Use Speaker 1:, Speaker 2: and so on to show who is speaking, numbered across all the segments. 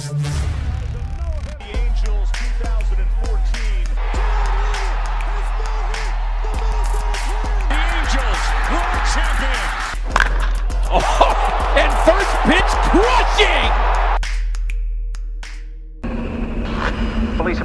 Speaker 1: The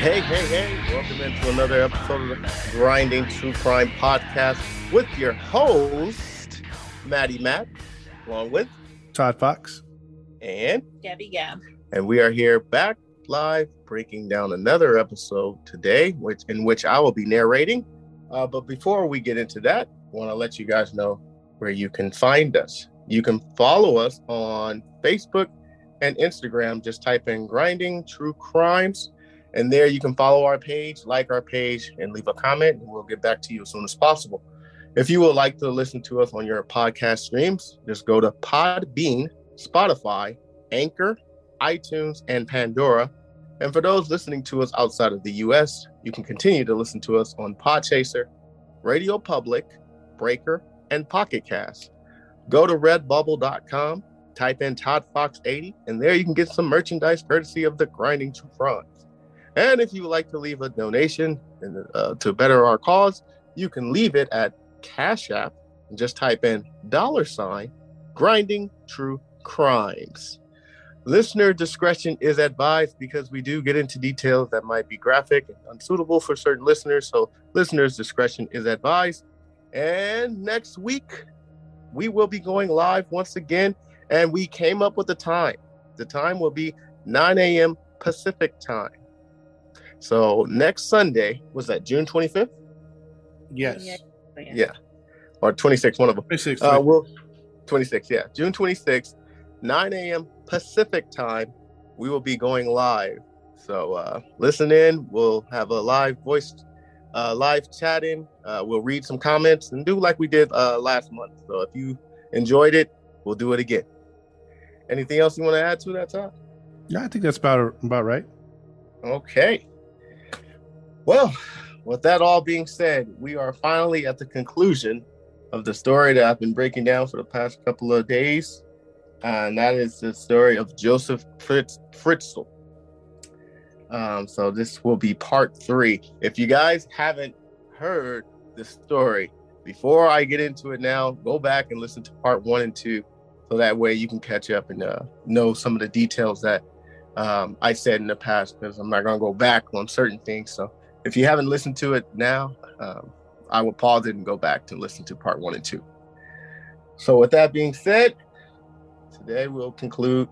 Speaker 2: Hey, hey, hey, welcome into another episode of the Grinding True Crime Podcast with your host, Maddie Matt, along with,
Speaker 3: Todd Fox.
Speaker 2: and,
Speaker 4: Gabby Gab.
Speaker 2: and we are here back live breaking down another episode today, which in which I will be narrating. Uh, but before we get into that, I want to let you guys know where you can find us. You can follow us on Facebook and Instagram. Just type in Grinding True Crimes. And there you can follow our page, like our page, and leave a comment, and we'll get back to you as soon as possible. If you would like to listen to us on your podcast streams, just go to Podbean, Spotify, Anchor, iTunes, and Pandora. And for those listening to us outside of the US, you can continue to listen to us on Podchaser, Radio Public, Breaker, and Pocket Cast. Go to redbubble.com, type in Todd Fox 80, and there you can get some merchandise courtesy of the Grinding True Crimes. And if you would like to leave a donation uh, to better our cause, you can leave it at Cash App and just type in dollar sign grinding true crimes. Listener discretion is advised because we do get into details that might be graphic and unsuitable for certain listeners. So, listeners' discretion is advised. And next week, we will be going live once again. And we came up with the time. The time will be 9 a.m. Pacific time. So, next Sunday, was that June 25th?
Speaker 3: Yes.
Speaker 4: Yeah.
Speaker 2: Yeah. Or 26th, one of them.
Speaker 3: 26.
Speaker 2: Uh, we'll 26, yeah, June 26th, 9 a.m. Pacific time. We will be going live. So uh, listen in. We'll have a live voice, uh, live chatting. Uh, we'll read some comments and do like we did uh, last month. So if you enjoyed it, we'll do it again. Anything else you want to add to that, Todd?
Speaker 3: yeah, I think that's about about right.
Speaker 2: Okay. Well, with that all being said, we are finally at the conclusion of the story that I've been breaking down for the past couple of days. And that is the story of Joseph Fritz Fritzl. Um, so this will be part three. If you guys haven't heard the story, before I get into it now, go back and listen to part one and two. So that way you can catch up and uh, know some of the details that um, I said in the past because I'm not going to go back on certain things. So if you haven't listened to it now, um, I will pause it and go back to listen to part one and two. So with that being said, today we'll conclude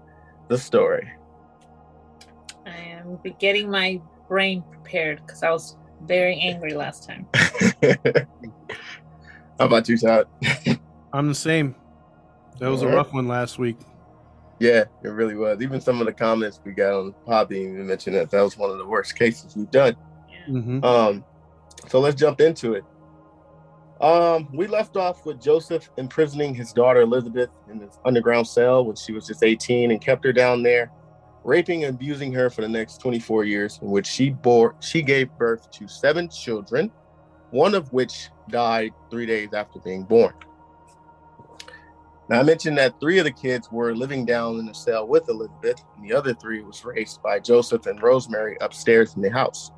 Speaker 2: the story.
Speaker 4: I am getting my brain prepared because I was very angry last time.
Speaker 2: How about you, Todd?
Speaker 3: I'm the same. That was a rough one last week.
Speaker 2: Yeah, it really was. Even some of the comments we got on Poppy even mentioned that that was one of the worst cases we've done.
Speaker 3: Hmm
Speaker 2: Um, so let's jump into it. Um, we left off with Joseph imprisoning his daughter Elizabeth in this underground cell when she was just 18 and kept her down there, raping and abusing her for the next 24 years, in which she bore she gave birth to seven children, one of which died three days after being born. Now I mentioned that three of the kids were living down in the cell with Elizabeth, and the other three was raised by Joseph and Rosemary upstairs in the house.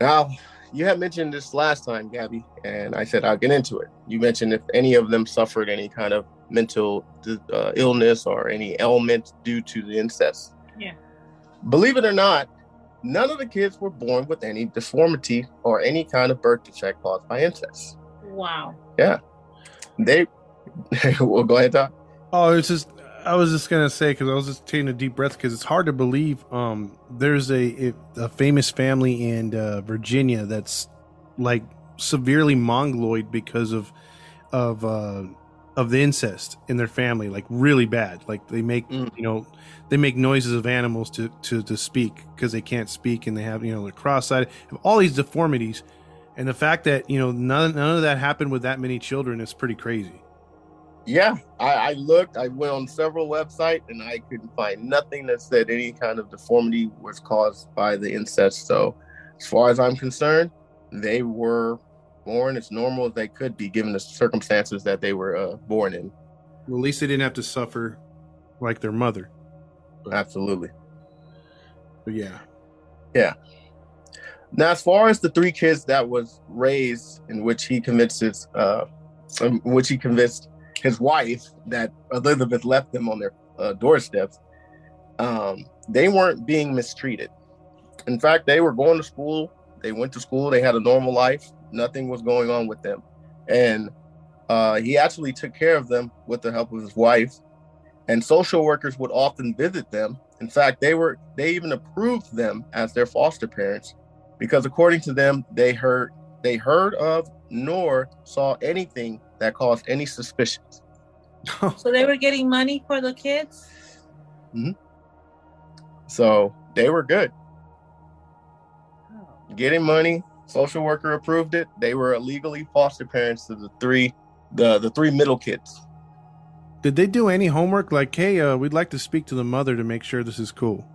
Speaker 2: Now, you had mentioned this last time, Gabby, and I said I'll get into it. You mentioned if any of them suffered any kind of mental uh, illness or any ailment due to the incest.
Speaker 4: Yeah.
Speaker 2: Believe it or not, none of the kids were born with any deformity or any kind of birth defect caused by incest.
Speaker 4: Wow. Yeah.
Speaker 2: They, well, go ahead, Doc.
Speaker 3: Oh, it's just I was just gonna say because I was just taking a deep breath because it's hard to believe. Um, there's a a famous family in uh, Virginia that's like severely mongoloid because of of uh, of the incest in their family, like really bad. Like they make
Speaker 2: Mm.
Speaker 3: you know they make noises of animals to to to speak because they can't speak and they have you know they're cross-eyed, have all these deformities, and the fact that you know none none of that happened with that many children is pretty crazy.
Speaker 2: Yeah, I, I looked. I went on several websites, and I couldn't find nothing that said any kind of deformity was caused by the incest. So, as far as I'm concerned, they were born as normal as they could be, given the circumstances that they were uh, born in.
Speaker 3: Well, at least they didn't have to suffer like their mother.
Speaker 2: Absolutely.
Speaker 3: But yeah,
Speaker 2: Now, as far as the three kids that was raised in which he convinced his, uh, in which he convinced his wife that Elizabeth left them on their uh, doorsteps, um, they weren't being mistreated. In fact, they were going to school. They went to school. They had a normal life. Nothing was going on with them, and uh, he actually took care of them with the help of his wife. And social workers would often visit them. In fact, they were they even approved them as their foster parents because according to them they heard they heard of nor saw anything that caused any suspicions.
Speaker 4: So they were getting money for the kids.
Speaker 2: hmm so they were good. Getting money social worker approved it. They were illegally foster parents to the three the the three middle kids.
Speaker 3: Did they do any homework? Like, hey, uh, we'd like to speak to the mother to make sure this is cool.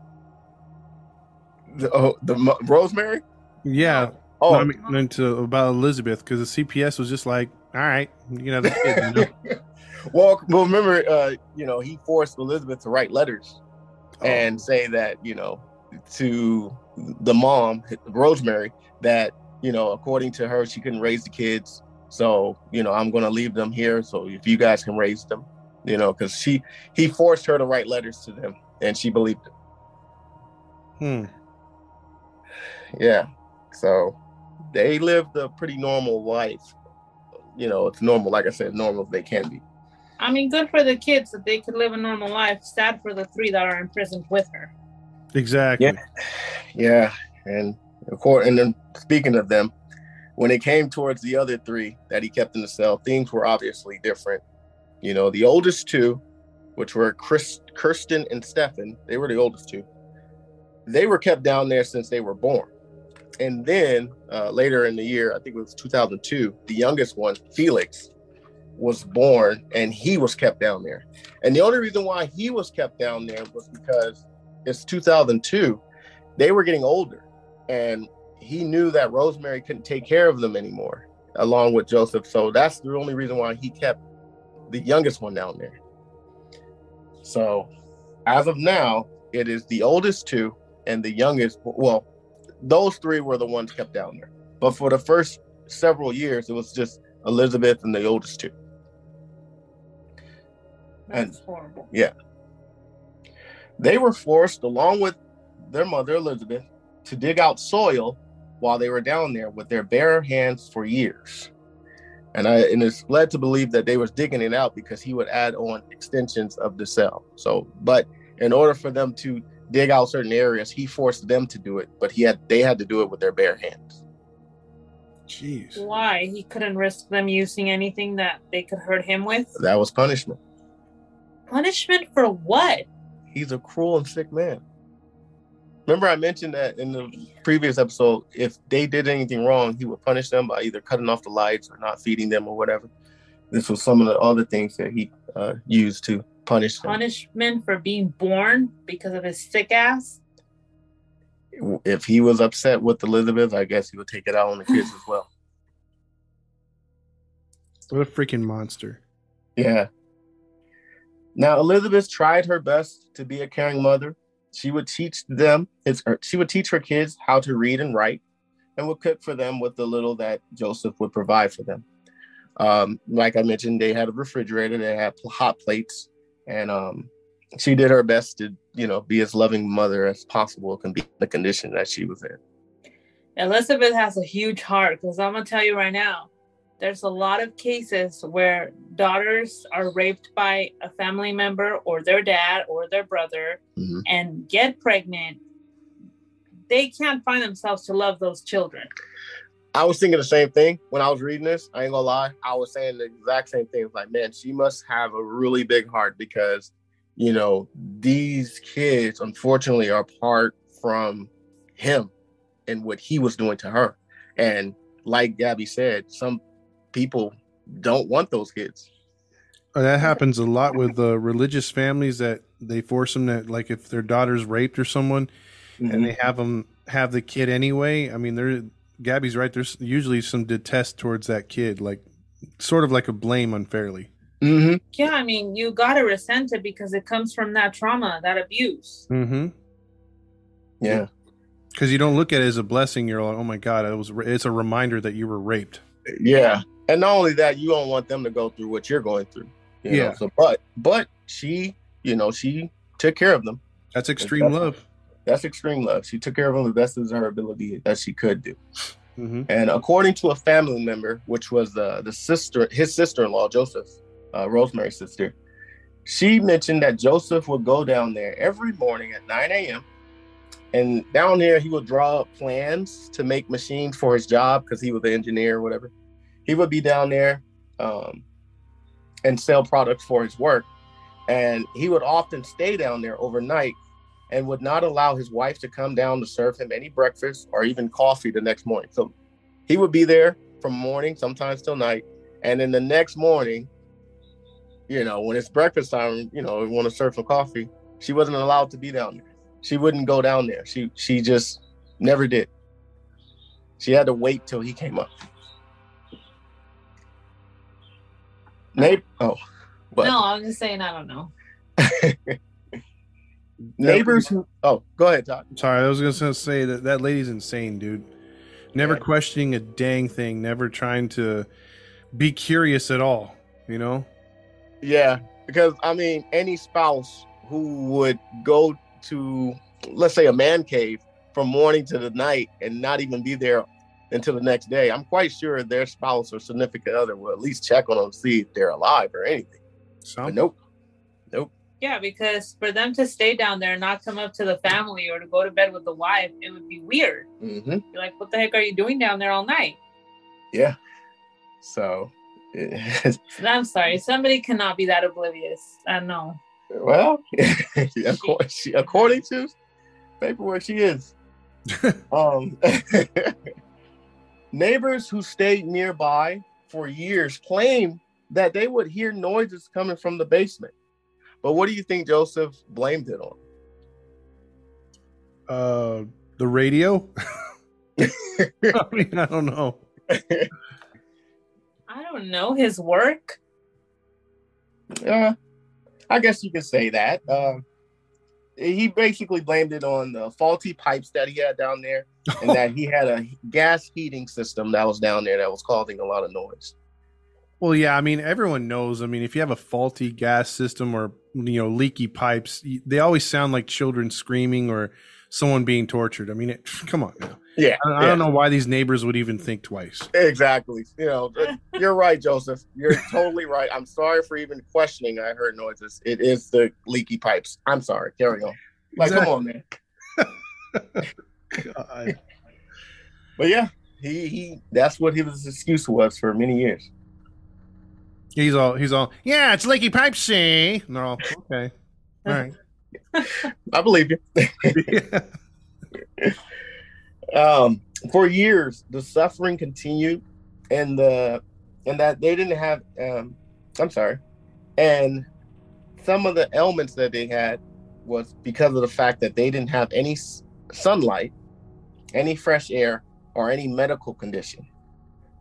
Speaker 2: the, oh, the mo- rosemary?
Speaker 3: Yeah,
Speaker 2: oh.
Speaker 3: No, I mean into about Elizabeth because the CPS was just like, all right, you the kid. You know?
Speaker 2: well well remember uh you know he forced elizabeth to write letters
Speaker 3: Oh.
Speaker 2: and say that you know to the mom rosemary that you know according to her she couldn't raise the kids so you know i'm going to leave them here so if you guys can raise them you know because she he forced her to write letters to them and she believed it
Speaker 3: Hmm.
Speaker 2: yeah so they lived a pretty normal life you know it's normal like i said normal as they can be
Speaker 4: I mean, good for the kids that they could live a normal life. Sad for the three that are imprisoned with her.
Speaker 3: Exactly.
Speaker 2: Yeah. Yeah, and of course, and then speaking of them, when it came towards the other three that he kept in the cell, things were obviously different. You know, the oldest two, which were Chris, Kirsten and Stefan, they were the oldest two. They were kept down there since they were born. And then uh, later in the year, I think it was 2002, the youngest one, Felix, was born and he was kept down there. And the only reason why he was kept down there was because it's 2002 they were getting older and he knew that rosemary couldn't take care of them anymore along with joseph so that's the only reason why he kept the youngest one down there so as of now it is the oldest two and the youngest well those three were the ones kept down there but for the first several years it was just elizabeth and the oldest two
Speaker 4: That's horrible.
Speaker 2: They were forced, along with their mother Elizabeth, to dig out soil while they were down there with their bare hands for years. And I and it's led to believe that they was digging it out because he would add on extensions of the cell. So, but in order for them to dig out certain areas, he forced them to do it, but he had they had to do it with their bare hands.
Speaker 3: Jeez.
Speaker 4: Why? He couldn't risk them using anything that they could hurt him with?
Speaker 2: That was punishment.
Speaker 4: Punishment for what?
Speaker 2: He's a cruel and sick man. Remember, I mentioned that in the previous episode, if they did anything wrong, he would punish them by either cutting off the lights or not feeding them or whatever. This was some of the other things that he uh, used to punish them.
Speaker 4: Punishment for being born because of his sick ass?
Speaker 2: If he was upset with Elizabeth, I guess he would take it out on the kids as well.
Speaker 3: What a freaking monster.
Speaker 2: Yeah. Now Elizabeth tried her best to be a caring mother. She would teach them, it's, er, she would teach her kids how to read and write, and would cook for them with the little that Joseph would provide for them. Um, like I mentioned, they had a refrigerator, they had hot plates, and um, she did her best to, you know, be as loving mother as possible can be the condition that she was in.
Speaker 4: Elizabeth has a huge heart because I'm gonna tell you right now, there's a lot of cases where daughters are raped by a family member or their dad or their brother
Speaker 2: Mhm.
Speaker 4: and get pregnant. They can't find themselves to love those children.
Speaker 2: I was thinking the same thing when I was reading this. I ain't gonna lie. I was saying the exact same thing. Like, man, she must have a really big heart because, you know, these kids unfortunately are apart from him and what he was doing to her. And like Gabby said, some people don't want those kids.
Speaker 3: Uh, That happens a lot with uh, religious families that they force them that, like, if their daughter's raped or someone, and they have them have the kid anyway. I mean, there, Gabby's right. There's usually some detest towards that kid, like, sort of like a blame unfairly.
Speaker 2: hmm
Speaker 4: Yeah, I mean, you gotta resent it because it comes from that trauma, that abuse.
Speaker 3: Mm-hmm.
Speaker 2: Yeah.
Speaker 3: Because you don't look at it as a blessing. You're like, oh my god, it was. It's a reminder that you were raped.
Speaker 2: Yeah. And not only that, you don't want them to go through what you're going through. you know?
Speaker 3: Yeah.
Speaker 2: So, but, but she, you know, she took care of them.
Speaker 3: That's extreme
Speaker 2: That's-
Speaker 3: love.
Speaker 2: That's extreme love. She took care of them the best of her ability that she could do.
Speaker 3: Mm-hmm.
Speaker 2: And according to a family member, which was the the sister, his sister-in-law, Joseph, uh, Rosemary's sister, she mentioned that Joseph would go down there every morning at 9 a.m. And down there, he would draw up plans to make machines for his job because he was an engineer or whatever. He would be down there um, and sell products for his work. And he would often stay down there overnight and would not allow his wife to come down to serve him any breakfast or even coffee the next morning. So he would be there from morning, sometimes till night. And then the next morning, you know, when it's breakfast time, you know, we want to serve some coffee. She wasn't allowed to be down there. She wouldn't go down there. She she just never did. She had to wait till he came up. Neighbor, oh, but
Speaker 4: No, I'm just saying, I don't know.
Speaker 2: neighbors who, oh, go ahead, Todd.
Speaker 3: Sorry, I was just gonna say that that lady's insane, dude. Never
Speaker 2: Yeah.
Speaker 3: questioning a dang thing, never trying to be curious at all. You know?
Speaker 2: Yeah, because I mean, any spouse who would go to, let's say, a man cave from morning to the night and not even be there until the next day, I'm quite sure their spouse or significant other will at least check on them, see if they're alive or anything.
Speaker 3: So
Speaker 2: But nope.
Speaker 4: Yeah, because for them to stay down there and not come up to the family or to go to bed with the wife, it would be weird.
Speaker 2: hmm
Speaker 4: You're like, what the heck are you doing down there all night?
Speaker 2: Yeah. So,
Speaker 4: I'm sorry, somebody cannot be that oblivious. I know.
Speaker 2: well, according, she, according to paperwork, she is. um, neighbors who stayed nearby for years claim that they would hear noises coming from the basement. But what do you think Joseph blamed it on?
Speaker 3: uh the radio? I mean, I don't know.
Speaker 4: I don't know his work.
Speaker 2: Uh, I guess you could say that. Um, he basically blamed it on the faulty pipes that he had down there, and that he had a gas heating system that was down there that was causing a lot of noise.
Speaker 3: Well, yeah, I mean, everyone knows. I mean, if you have a faulty gas system or you know leaky pipes they always sound like children screaming or someone being tortured. I mean, it, come on now.
Speaker 2: Yeah,
Speaker 3: I, I
Speaker 2: yeah.
Speaker 3: don't know why these neighbors would even think twice.
Speaker 2: Exactly. You know, uh, you're right, Joseph. You're totally right. I'm sorry for even questioning. I heard noises. It is the leaky pipes. I'm sorry. Carry on. Like, come on, man.
Speaker 3: God.
Speaker 2: But yeah, he he. That's what his excuse was for many years.
Speaker 3: He's all he's all yeah, it's leaky pipes. See, and they're all okay. All right.
Speaker 2: I believe you. um, for years, the suffering continued, and the and that they didn't have. Um, I'm sorry, and some of the ailments that they had was because of the fact that they didn't have any sunlight, any fresh air, or any medical condition.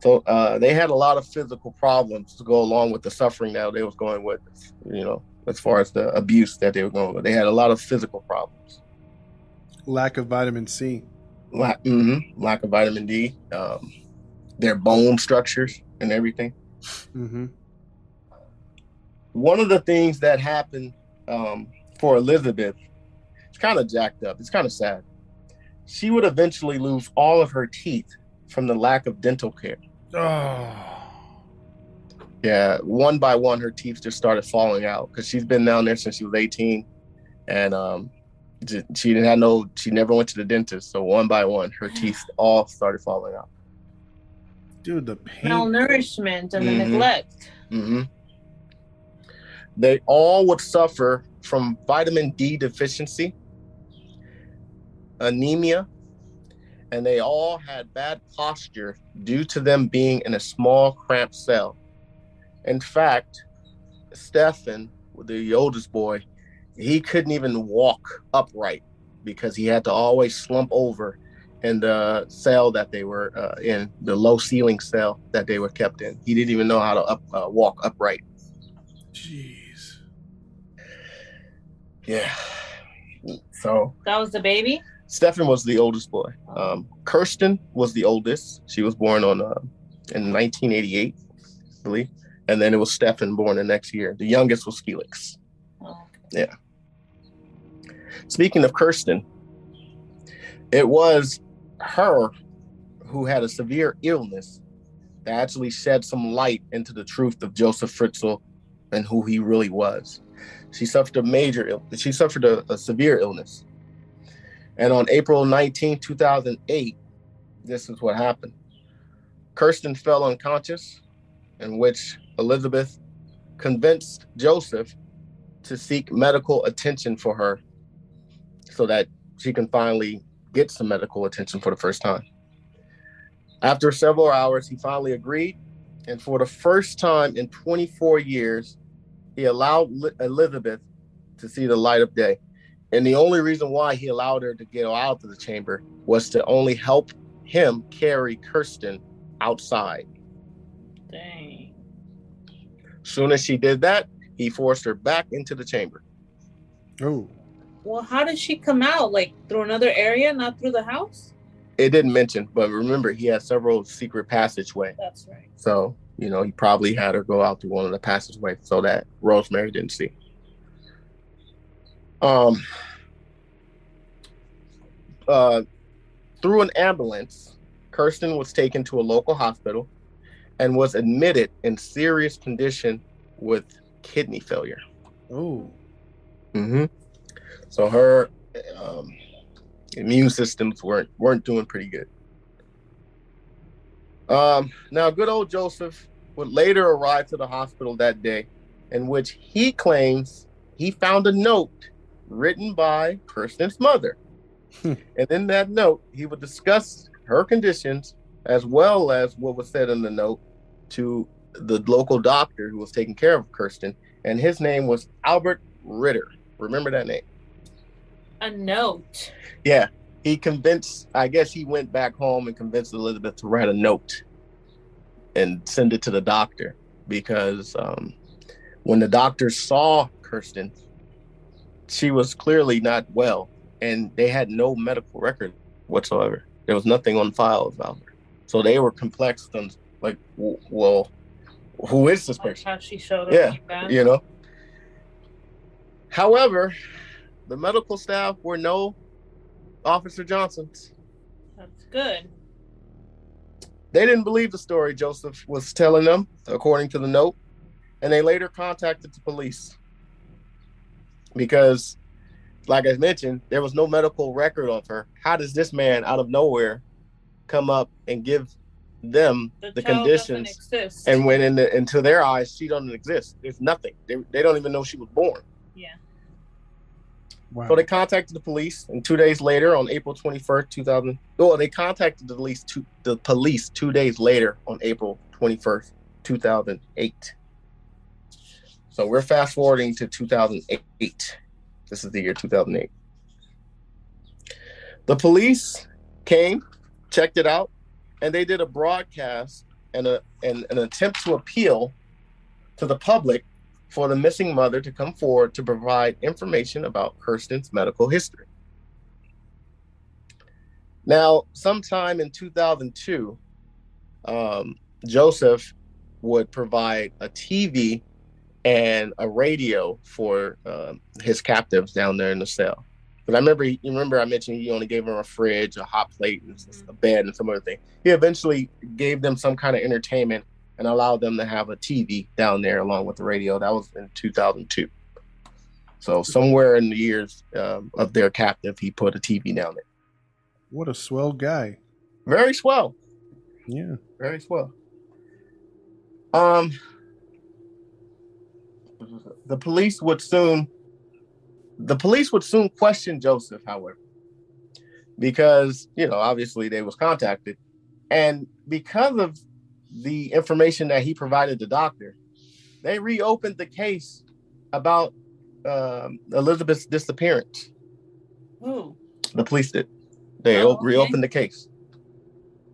Speaker 2: So uh, they had a lot of physical problems to go along with the suffering that they was going with. You know, as far as the abuse that they were going with, they had a lot of physical problems
Speaker 3: Lack of vitamin C.
Speaker 2: lack, hmm lack of vitamin D, um, their bone structures and everything.
Speaker 3: Mm-hmm.
Speaker 2: One of the things that happened um, for Elizabeth, it's kind of jacked up. It's kind of sad. She would eventually lose all of her teeth from the lack of dental care.
Speaker 3: Oh,
Speaker 2: Yeah, one by one, her teeth just started falling out because she's been down there since she was 18, and um, she didn't have no. She never went to the dentist, so one by one, her teeth all started falling out.
Speaker 3: Dude, the pain.
Speaker 4: Malnourishment and the
Speaker 2: Mhm.
Speaker 4: neglect.
Speaker 2: hmm They all would suffer from vitamin D deficiency, anemia, and they all had bad posture due to them being in a small, cramped cell. In fact, Stefan, the oldest boy, he couldn't even walk upright because he had to always slump over in the cell that they were uh, in, the low ceiling cell that they were kept in. He didn't even know how to up, uh, walk upright.
Speaker 3: Jeez.
Speaker 2: Yeah. So
Speaker 4: That was the baby.
Speaker 2: Stefan was the oldest boy. Um, Kirsten was the oldest. She was born on uh, in 1988, I believe. And then it was Stefan born the next year. The youngest was Felix.
Speaker 4: Yeah.
Speaker 2: Speaking of Kirsten, it was her who had a severe illness that actually shed some light into the truth of Joseph Fritzl and who he really was. She suffered a major she suffered a, a severe illness. And on April 19, 2008, this is what happened. Kirsten fell unconscious, in which Elizabeth convinced Joseph to seek medical attention for her so that she can finally get some medical attention for the first time. After several hours, he finally agreed. And for the first time in 24 years, he allowed Elizabeth to see the light of day. And the only reason why he allowed her to get out of the chamber was to only help him carry Kirsten outside.
Speaker 4: Dang.
Speaker 2: Soon as she did that, he forced her back into the chamber.
Speaker 3: Oh.
Speaker 4: Well, how did she come out? Like through another area, not through the house?
Speaker 2: It didn't mention, but remember, he had several secret passageway.
Speaker 4: That's right.
Speaker 2: So, you know, he probably had her go out through one of the passageways so that Rosemary didn't see. Um, uh, through an ambulance, Kirsten was taken to a local hospital and was admitted in serious condition with kidney failure.
Speaker 3: Oh.
Speaker 2: Mm-hmm. So her um, immune systems weren't weren't doing pretty good. Um, now, good old Joseph would later arrive to the hospital that day, in which he claims he found a note written by Kirsten's mother,
Speaker 3: Hmm.
Speaker 2: and in that note, he would discuss her conditions as well as what was said in the note to the local doctor who was taking care of Kirsten, and his name was Albert Ritter. Remember that name?
Speaker 4: A note.
Speaker 2: Yeah. He convinced, I guess he went back home and convinced Elizabeth to write a note and send it to the doctor because um, when the doctor saw Kirsten, she was clearly not well and they had no medical record whatsoever. There was nothing on file about her. So they were complexed on, like, w- well, who is this
Speaker 4: Like
Speaker 2: person?
Speaker 4: how she showed up.
Speaker 2: Yeah,
Speaker 4: like
Speaker 2: you know. However, the medical staff were no Officer Johnsons.
Speaker 4: That's good.
Speaker 2: They didn't believe the story Joseph was telling them, according to the note, and they later contacted the police because, like I mentioned, there was no medical record of her. How does this man out of nowhere come up and give them
Speaker 4: The,
Speaker 2: the, conditions? And when in the, into their eyes, she doesn't exist. There's nothing. They, they don't even know she was born.
Speaker 4: yeah.
Speaker 3: Wow.
Speaker 2: So they contacted the police, and two days later, on April 21st, 2000, well, they contacted the police two, the police two days later on April 21st, 2008. So we're fast forwarding to 2008. This is the year 2008. The police came, checked it out, and they did a broadcast and a and an attempt to appeal to the public for the missing mother to come forward to provide information about Kirsten's medical history. Now, sometime in 2002, um, Joseph would provide a TV and a radio for um his captives down there in the cell. But I remember, you remember I mentioned he only gave them a fridge, a hot plate, and a bed, and some other thing. He eventually gave them some kind of entertainment and allowed them to have a TV down there along with the radio. That was in 2002. So somewhere in the years um, of their captive, he put a TV down there.
Speaker 3: What a swell guy.
Speaker 2: Very swell.
Speaker 3: Yeah.
Speaker 2: Very swell. Um, the police would soon, the police would soon question Joseph, however, because you know obviously they was contacted, and because of the information that he provided the doctor, they reopened the case about um, Elizabeth's disappearance.
Speaker 4: Ooh.
Speaker 2: The police did. They
Speaker 4: Oh, okay.
Speaker 2: reopened the case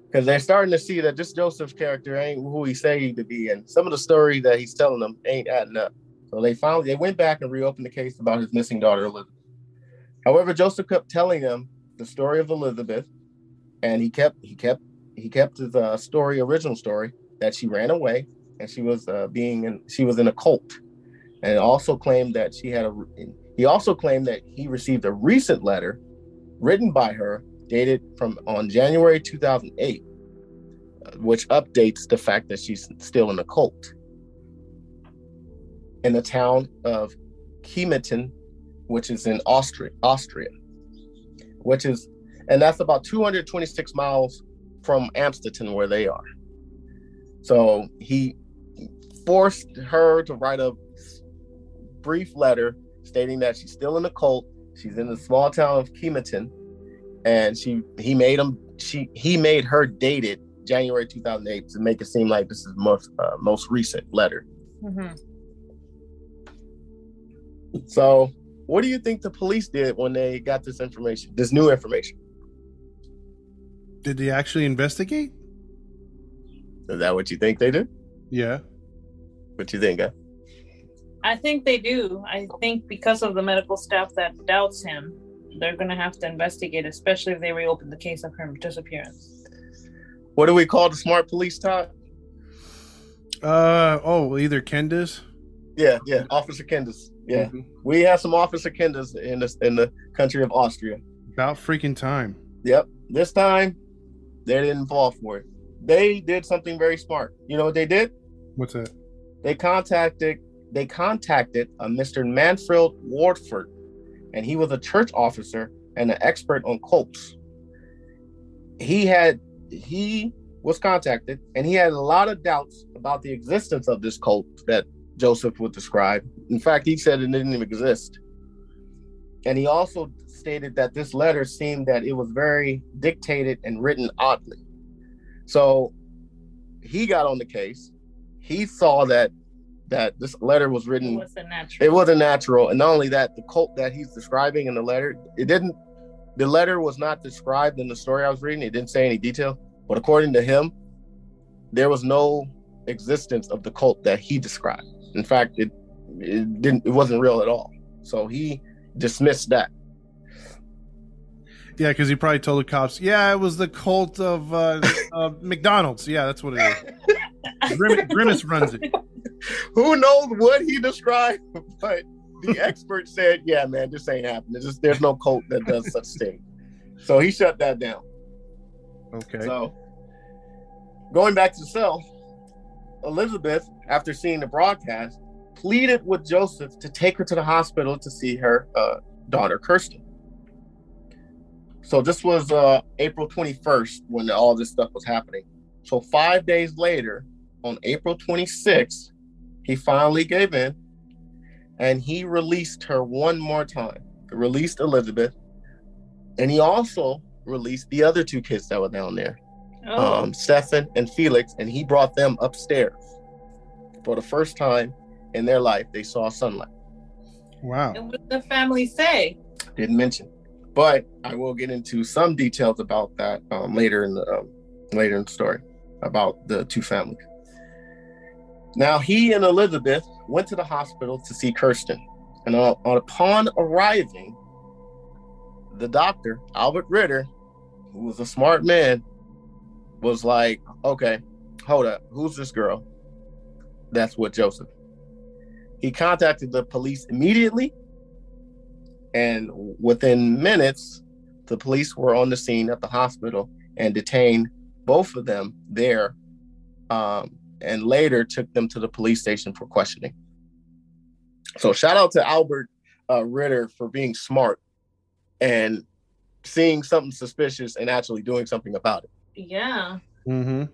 Speaker 2: because they're starting to see that this Joseph character ain't who he say he to be, and some of the story that he's telling them ain't adding up. So they finally they went back and reopened the case about his missing daughter Elizabeth. However, Joseph kept telling them the story of Elizabeth, and he kept he kept he kept his uh, story original story that she ran away and she was uh, being in she was in a cult, and also claimed that she had a he also claimed that he received a recent letter written by her dated from on January 2008, uh, which updates the fact that she's still in a cult. In the town of Kemeten, which is in Austria, Austria, which is, and that's about 226 miles from Amsterdam, where they are. So he forced her to write a brief letter stating that she's still in the cult. She's in the small town of Kemeten, and she he made him she he made her date it January 2008 to make it seem like this is most uh, most recent letter.
Speaker 4: Mhm.
Speaker 2: So, what do you think the police did when they got this information, this new information?
Speaker 3: Did they actually investigate?
Speaker 2: Is that what you think they did?
Speaker 3: Yeah.
Speaker 2: What you think? Huh?
Speaker 4: I think they do. I think because of the medical staff that doubts him, they're going to have to investigate, especially if they reopen the case of her disappearance.
Speaker 2: What do we call the smart police, Todd?
Speaker 3: Uh oh, either Kendis.
Speaker 2: Yeah, yeah, Officer Kendis. Yeah,
Speaker 3: Mhm.
Speaker 2: we have some Officer Kendis in the in the country of Austria.
Speaker 3: About freaking time.
Speaker 2: Yep. This time, they didn't fall for it. They did something very smart. You know what they did?
Speaker 3: What's that?
Speaker 2: They contacted they contacted a Mr. Manfred Wohlfahrt, and he was a church officer and an expert on cults. He had he was contacted, and he had a lot of doubts about the existence of this cult that Joseph would describe. In fact, he said it didn't even exist. And he also stated that this letter seemed that it was very dictated and written oddly. So he got on the case. He saw that that this letter was written.
Speaker 4: It wasn't natural.
Speaker 2: it wasn't natural and not only that the cult that he's describing in the letter it didn't the letter was not described in the story i was reading it didn't say any detail but according to him there was no existence of the cult that he described in fact it it didn't it wasn't real at all so he dismissed that
Speaker 3: Yeah, because he probably told the cops, "Yeah, it was the cult of uh, uh, McDonald's. Yeah, that's what it is. Grimace, Grimace runs it.
Speaker 2: who knows what he described but the expert said yeah man this ain't happening just, there's no cult that does such thing so he shut that down
Speaker 3: Okay.
Speaker 2: So, going back to self, Elizabeth, after seeing the broadcast, pleaded with Joseph to take her to the hospital to see her uh, daughter, Kirsten. So, this was uh, April 21st when all this stuff was happening. So, five days later, on April 26th, he finally gave in and he released her one more time. He released Elizabeth. And he also released the other two kids that were down there,
Speaker 4: oh,
Speaker 2: um, Stefan and Felix, and he brought them upstairs. For the first time in their life, they saw sunlight.
Speaker 3: wow.
Speaker 4: and what did the family say?
Speaker 2: Didn't mention, but I will get into some details about that um, later in the um, later in the story about the two families. Now he and Elizabeth went to the hospital to see Kirsten, and uh, upon arriving, the doctor Albert Ritter, who was a smart man, was like, "Okay, hold up, who's this girl?" That's what Joseph. He contacted the police immediately, and within minutes, the police were on the scene at the hospital and detained both of them there um, and later took them to the police station for questioning. So shout out to Albert uh, Ritter for being smart and seeing something suspicious and actually doing something about it.
Speaker 4: Yeah.
Speaker 3: Mm-hmm.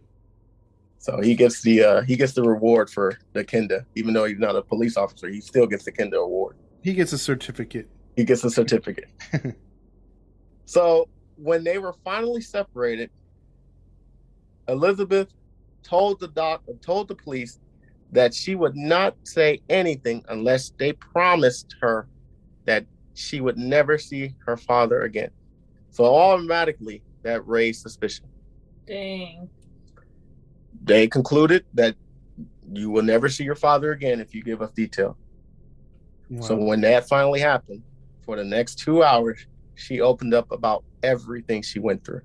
Speaker 2: So he gets the uh, he gets the reward for the Kenda, even though he's not a police officer. He still gets the Kenda award.
Speaker 3: He gets a certificate.
Speaker 2: He gets a certificate. so when they were finally separated, Elizabeth told the doc told the police that she would not say anything unless they promised her that she would never see her father again. So automatically that raised suspicion.
Speaker 4: Dang.
Speaker 2: They concluded that you will never see your father again if you give us detail. So when that finally happened, for the next two hours, she opened up about everything she went through.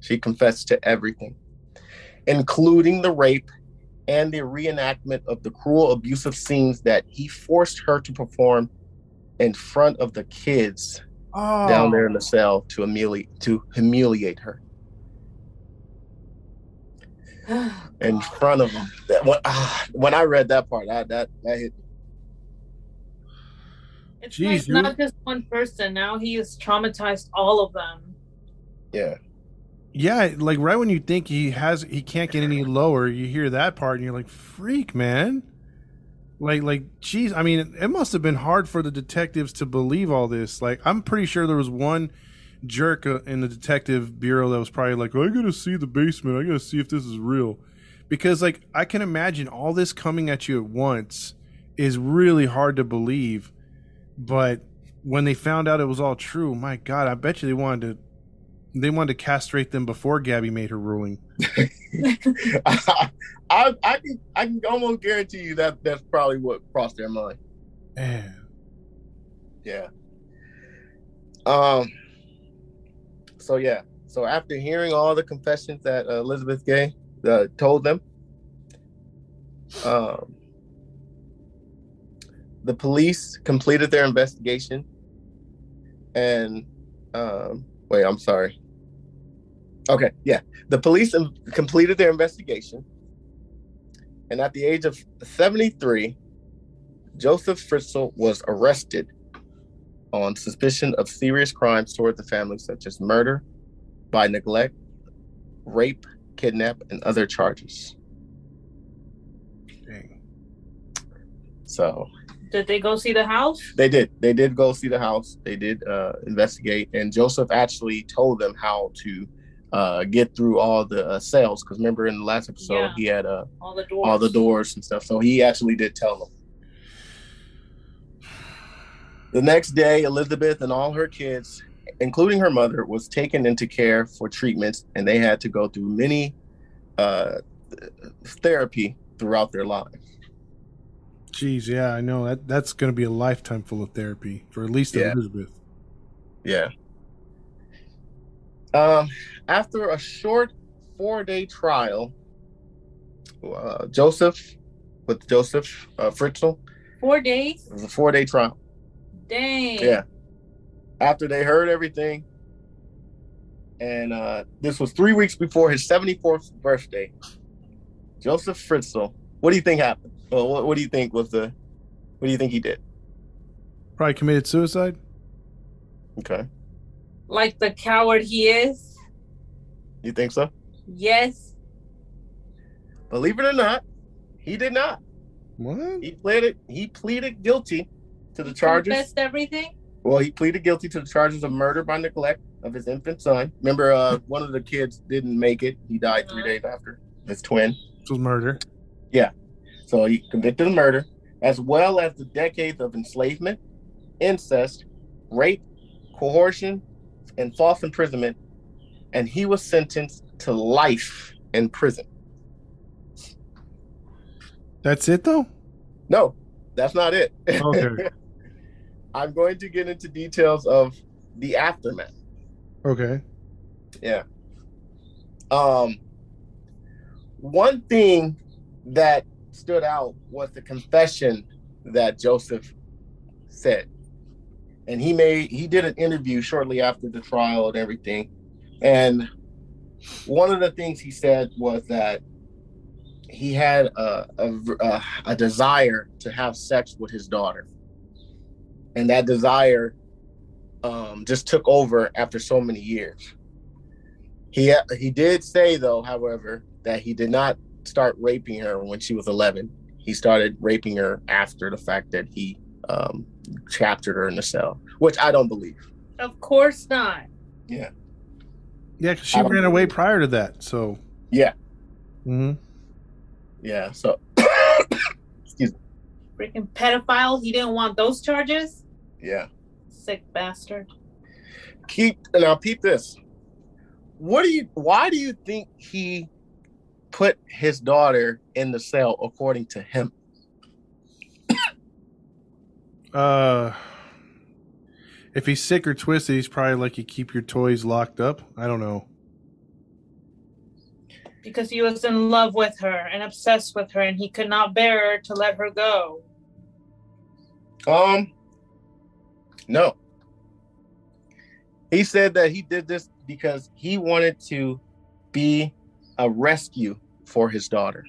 Speaker 2: She confessed to everything, including the rape and the reenactment of the cruel, abusive scenes that he forced her to perform in front of the kids
Speaker 3: oh,
Speaker 2: down there in the oh. cell to humiliate to humiliate her in front of them. That, when, ah, when I read that part, I, that that hit. me.
Speaker 4: It's
Speaker 3: Jeez,
Speaker 4: like not just one person. Now he has traumatized all of them.
Speaker 2: Yeah,
Speaker 3: Yeah, like right when you think he has he can't get any lower, you hear that part and you're like, "Freak, man!" Like, like, geez, I mean, it must have been hard for the detectives to believe all this. Like, I'm pretty sure there was one jerk uh, in the detective bureau that was probably like, "I gotta see the basement. I gotta see if this is real," because like I can imagine all this coming at you at once is really hard to believe. But when they found out it was all true, my God, I bet you they wanted to they wanted to castrate them before Gabby made her ruling.
Speaker 2: I, I I can I can almost guarantee you that that's probably what crossed their mind.
Speaker 3: Man.
Speaker 2: Yeah. Um. So yeah. So after hearing all the confessions that uh, Elizabeth Gay uh, told them, um, the police completed their investigation. And um, wait, I'm sorry. Okay, yeah, the police completed their investigation, and at the age of 73, Joseph Fritzl was arrested on suspicion of serious crimes toward the family, such as murder by neglect, rape, kidnap, and other charges.
Speaker 3: Dang.
Speaker 2: So
Speaker 4: Did they go see the house?
Speaker 2: they did. They did go see the house. They did uh, investigate, and Joseph actually told them how to uh, get through all the uh, cells. Because remember, in the last episode,
Speaker 4: Yeah.
Speaker 2: he had uh,
Speaker 4: All the doors.
Speaker 2: all the doors and stuff. So he actually did tell them. The next day, Elizabeth and all her kids, including her mother, was taken into care for treatments, and they had to go through many uh, therapy throughout their lives.
Speaker 3: Jeez, yeah, I know that that's going to be a lifetime full of therapy for at least
Speaker 2: Yeah.
Speaker 3: Elizabeth.
Speaker 2: Yeah. Um, after a short four-day trial, uh, Joseph, with Joseph uh, Fritzl,
Speaker 4: Four days?
Speaker 2: it was a four-day trial.
Speaker 4: Dang.
Speaker 2: Yeah. After they heard everything, and uh, this was three weeks before his 74th birthday, Joseph Fritzl. What do you think happened? Well, what, what do you think was the? What do you think he did?
Speaker 3: Probably committed suicide.
Speaker 2: Okay,
Speaker 4: Like the coward he is?
Speaker 2: you think so?
Speaker 4: Yes.
Speaker 2: Believe it or not, he did not.
Speaker 3: What?
Speaker 2: He pleaded. He pleaded guilty to the charges.
Speaker 4: Confessed everything?
Speaker 2: Well, he pleaded guilty to the charges of murder by neglect of his infant son. Remember, uh, one of the kids didn't make it. He died three
Speaker 4: Uh-huh.
Speaker 2: days after. His twin.
Speaker 3: This was murder. Yeah.
Speaker 2: So he convicted of murder, as well as the decades of enslavement, incest, rape, coercion, and false imprisonment. And he was sentenced to life in prison.
Speaker 3: That's it though.
Speaker 2: No, that's not it.
Speaker 3: Okay.
Speaker 2: I'm going to get into details of the aftermath.
Speaker 3: Okay.
Speaker 2: Yeah. Um one thing that stood out was the confession that Joseph said. And he made he did an interview shortly after the trial and everything. And one of the things he said was that he had a, a a a desire to have sex with his daughter, and that desire um, just took over after so many years. He he did say though, however, that he did not start raping her when she was 11. He started raping her after the fact that he um, captured her in the cell, which I don't believe.
Speaker 4: Of course not.
Speaker 3: Yeah. Yeah, 'cause she
Speaker 2: I don't
Speaker 3: ran away prior to that. So,
Speaker 2: Yeah,
Speaker 3: hmm
Speaker 2: yeah. So Excuse me.
Speaker 4: Freaking pedophile. He didn't want those charges.
Speaker 2: Yeah.
Speaker 4: Sick bastard.
Speaker 2: keep now peep this what do you why do you think he put his daughter in the cell according to him
Speaker 3: uh, if he's sick or twisted, he's probably like you keep your toys locked up. I don't know.
Speaker 4: Because he was in love with her and obsessed with her, and he could not bear to let her go.
Speaker 2: um no he said that he did this because he wanted to be a rescue for his daughter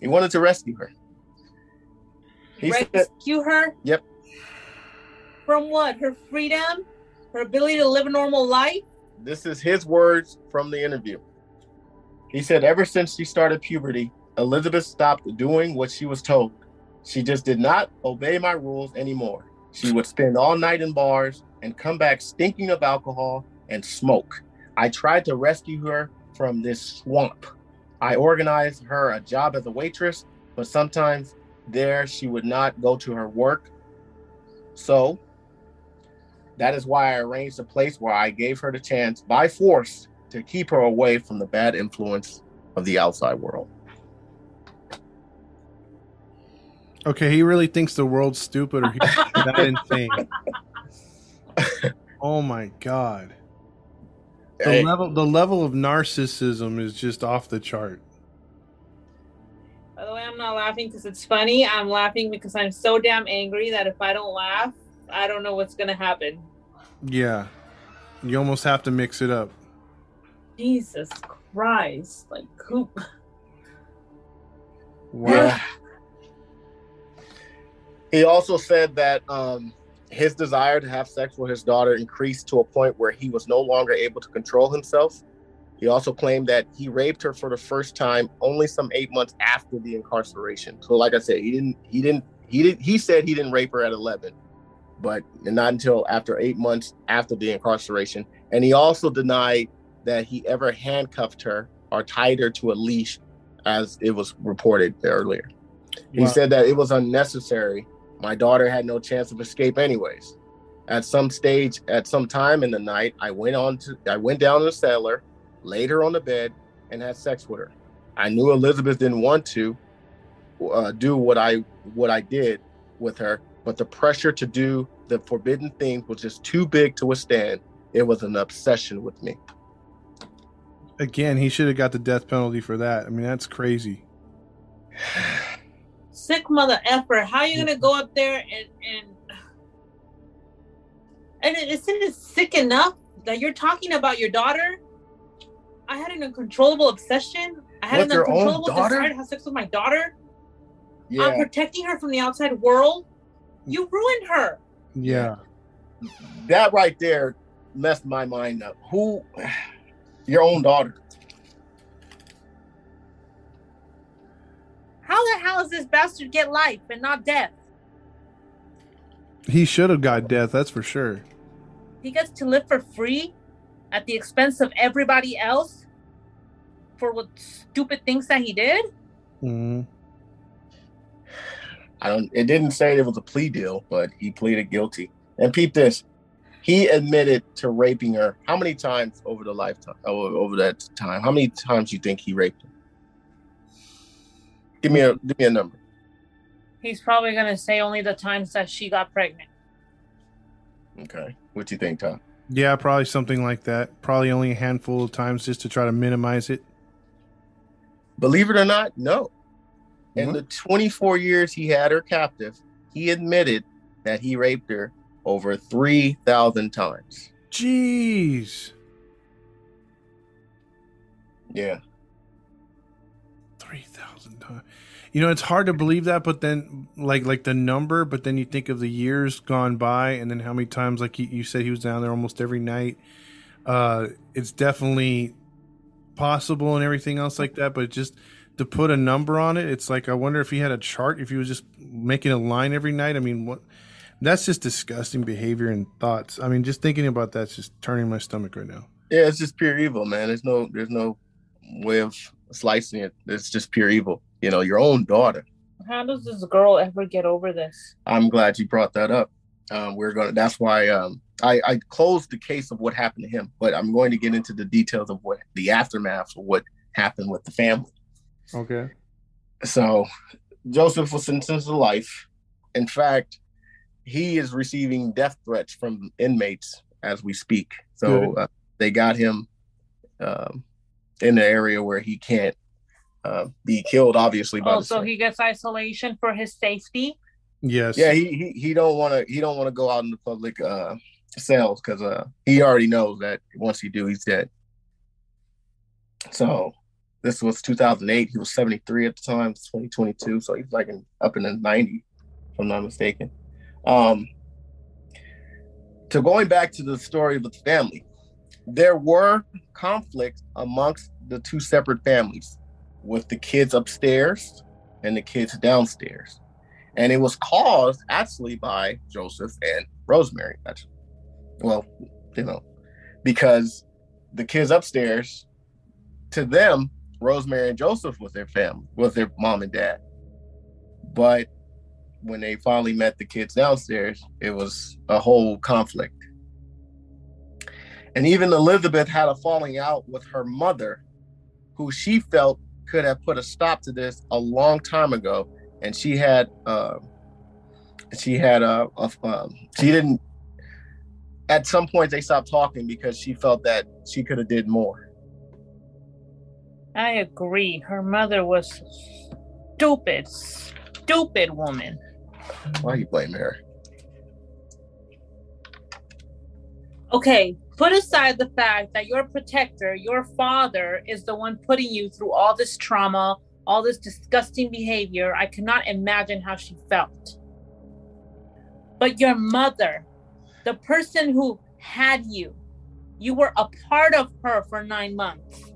Speaker 2: he wanted to rescue her he said
Speaker 4: Rescue her?
Speaker 2: Yep.
Speaker 4: From what? Her freedom? Her ability to live a normal life?
Speaker 2: This is his words from the interview. He said, ever since she started puberty, Elizabeth stopped doing what she was told. She just did not obey my rules anymore. She would spend all night in bars and come back stinking of alcohol and smoke. I tried to rescue her from this swamp. I organized her a job as a waitress, but sometimes there she would not go to her work. So that is why I arranged a place where I gave her the chance by force to keep her away from the bad influence of the outside world.
Speaker 3: Okay, he really thinks the world's stupid or he's that insane. Oh my god. The
Speaker 2: Hey,
Speaker 3: level the level of narcissism is just off the chart.
Speaker 4: By the way, I'm not laughing because it's funny. I'm laughing because I'm so damn angry that if I don't laugh, I don't know what's gonna happen.
Speaker 3: Yeah. You almost have to mix it up.
Speaker 4: Jesus Christ. Like who
Speaker 3: Wow.
Speaker 2: he also said that um, his desire to have sex with his daughter increased to a point where he was no longer able to control himself. He also claimed that he raped her for the first time only some eight months after the incarceration. So, like I said, he didn't, he didn't, he did, he said he didn't rape her at 11, but not until after eight months after the incarceration. And he also denied that he ever handcuffed her or tied her to a leash, as it was reported earlier. He said that it was unnecessary. My daughter had no chance of escape anyways. At some stage, at some time in the night, I went on to I went down to the cellar, laid her on the bed, and had sex with her. I knew Elizabeth didn't want to uh, do what I what I did with her, but the pressure to do the forbidden thing was just too big to withstand. It was an obsession with me.
Speaker 3: Again, he should have got the death penalty for that. I mean, that's crazy.
Speaker 4: Sick mother effer? How are you gonna go up there and and and it- isn't it sick enough that you're talking about your daughter? I had an uncontrollable obsession. I had
Speaker 2: With
Speaker 4: an uncontrollable
Speaker 2: daughter?
Speaker 4: desire to have sex with my daughter. I'm protecting her from the outside world. You ruined her.
Speaker 3: Yeah.
Speaker 2: that right there messed my mind up. Who, your own daughter?
Speaker 4: How the hell does this bastard get life and not death?
Speaker 3: He should have got death, that's for sure.
Speaker 4: He gets to live for free at the expense of everybody else for what stupid things that he did.
Speaker 3: hmm
Speaker 2: I don't. It didn't say it was a plea deal, but he pleaded guilty. And peep this, he admitted to raping her. How many times over the lifetime? Over, over that time, how many times do you think he raped her? Give me a give me a number.
Speaker 4: He's probably gonna say only the times that she got pregnant.
Speaker 2: Okay, what do you think, Tom?
Speaker 3: Yeah, probably something like that. Probably only a handful of times just to try to minimize it.
Speaker 2: Believe it or not, no. In
Speaker 3: What?
Speaker 2: the 24 years he had her captive, he admitted that he raped her over 3,000 times.
Speaker 3: Jeez.
Speaker 2: Yeah.
Speaker 3: Three thousand times. You know, it's hard to believe that, but then like like the number, but then you think of the years gone by, and then how many times, like you, you said, he was down there almost every night. Uh, it's definitely possible and everything else like that, but just to put a number on it, it's like I wonder if he had a chart, if he was just making a line every night. I mean, what? That's just disgusting behavior and thoughts. I mean, just thinking about that's just turning my stomach right now.
Speaker 2: Yeah, it's just pure evil, man. There's no there's no way of slicing it. It's just pure evil. You know, your own daughter.
Speaker 4: How does this girl ever get over this?
Speaker 2: I'm glad you brought that up. Um, we're gonna. That's why um, I, I closed the case of what happened to him, but I'm going to get into the details of what the aftermath of what happened with the family.
Speaker 3: Okay.
Speaker 2: So Joseph was sentenced to life. In fact, he is receiving death threats from inmates as we speak. So uh, they got him um, in the area where he can't uh, be killed, obviously. By
Speaker 4: Oh, so he gets isolation for his safety.
Speaker 3: Yes.
Speaker 2: yeah, he he, he don't want to he don't want to go out in the public uh, cells because uh, he already knows that once he do, he's dead. So this was 2008. He was 73 at the time. 2022, so he's like in, up in the 90, if I'm not mistaken. Um, to going back to the story of the family, there were conflicts amongst the two separate families, with the kids upstairs and the kids downstairs, and it was caused actually by Joseph and Rosemary. Well, you know, because the kids upstairs, to them, Rosemary and Joseph was their family, was their mom and dad. But when they finally met the kids downstairs, it was a whole conflict. And even Elizabeth had a falling out with her mother, who she felt could have put a stop to this a long time ago. And she had, uh, she had a, a um, she didn't. At some point, they stopped talking because she felt that she could have did more.
Speaker 4: I agree. Her mother was stupid, stupid woman.
Speaker 2: Why you blame her?
Speaker 4: Okay, put aside the fact that your protector, your father, is the one putting you through all this trauma, all this disgusting behavior. I cannot imagine how she felt. But your mother, the person who had you, you were a part of her for nine months,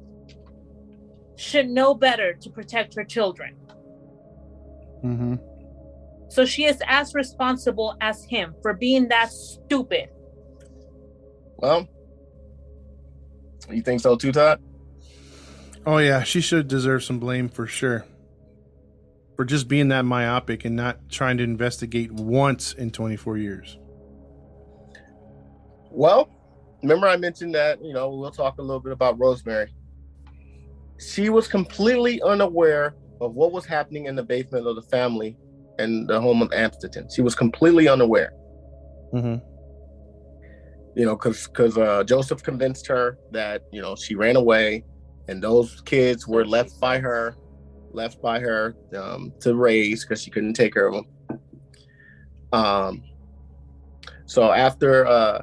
Speaker 4: should know better to protect her children.
Speaker 3: Mm-hmm.
Speaker 4: So she is as responsible as him for being that stupid.
Speaker 2: Well, you think so too, Todd?
Speaker 3: Oh yeah, she should deserve some blame for sure. For just being that myopic and not trying to investigate once in 24 years.
Speaker 2: Well, remember I mentioned that, you know, we'll talk a little bit about Rosemary. She was completely unaware of what was happening in the basement of the family and the home of Amstetten. She was completely unaware,
Speaker 3: Mm-hmm.
Speaker 2: You know, because because uh, Joseph convinced her that you know she ran away, and those kids were left by her, left by her um, to raise because she couldn't take care of them. Um, so after uh,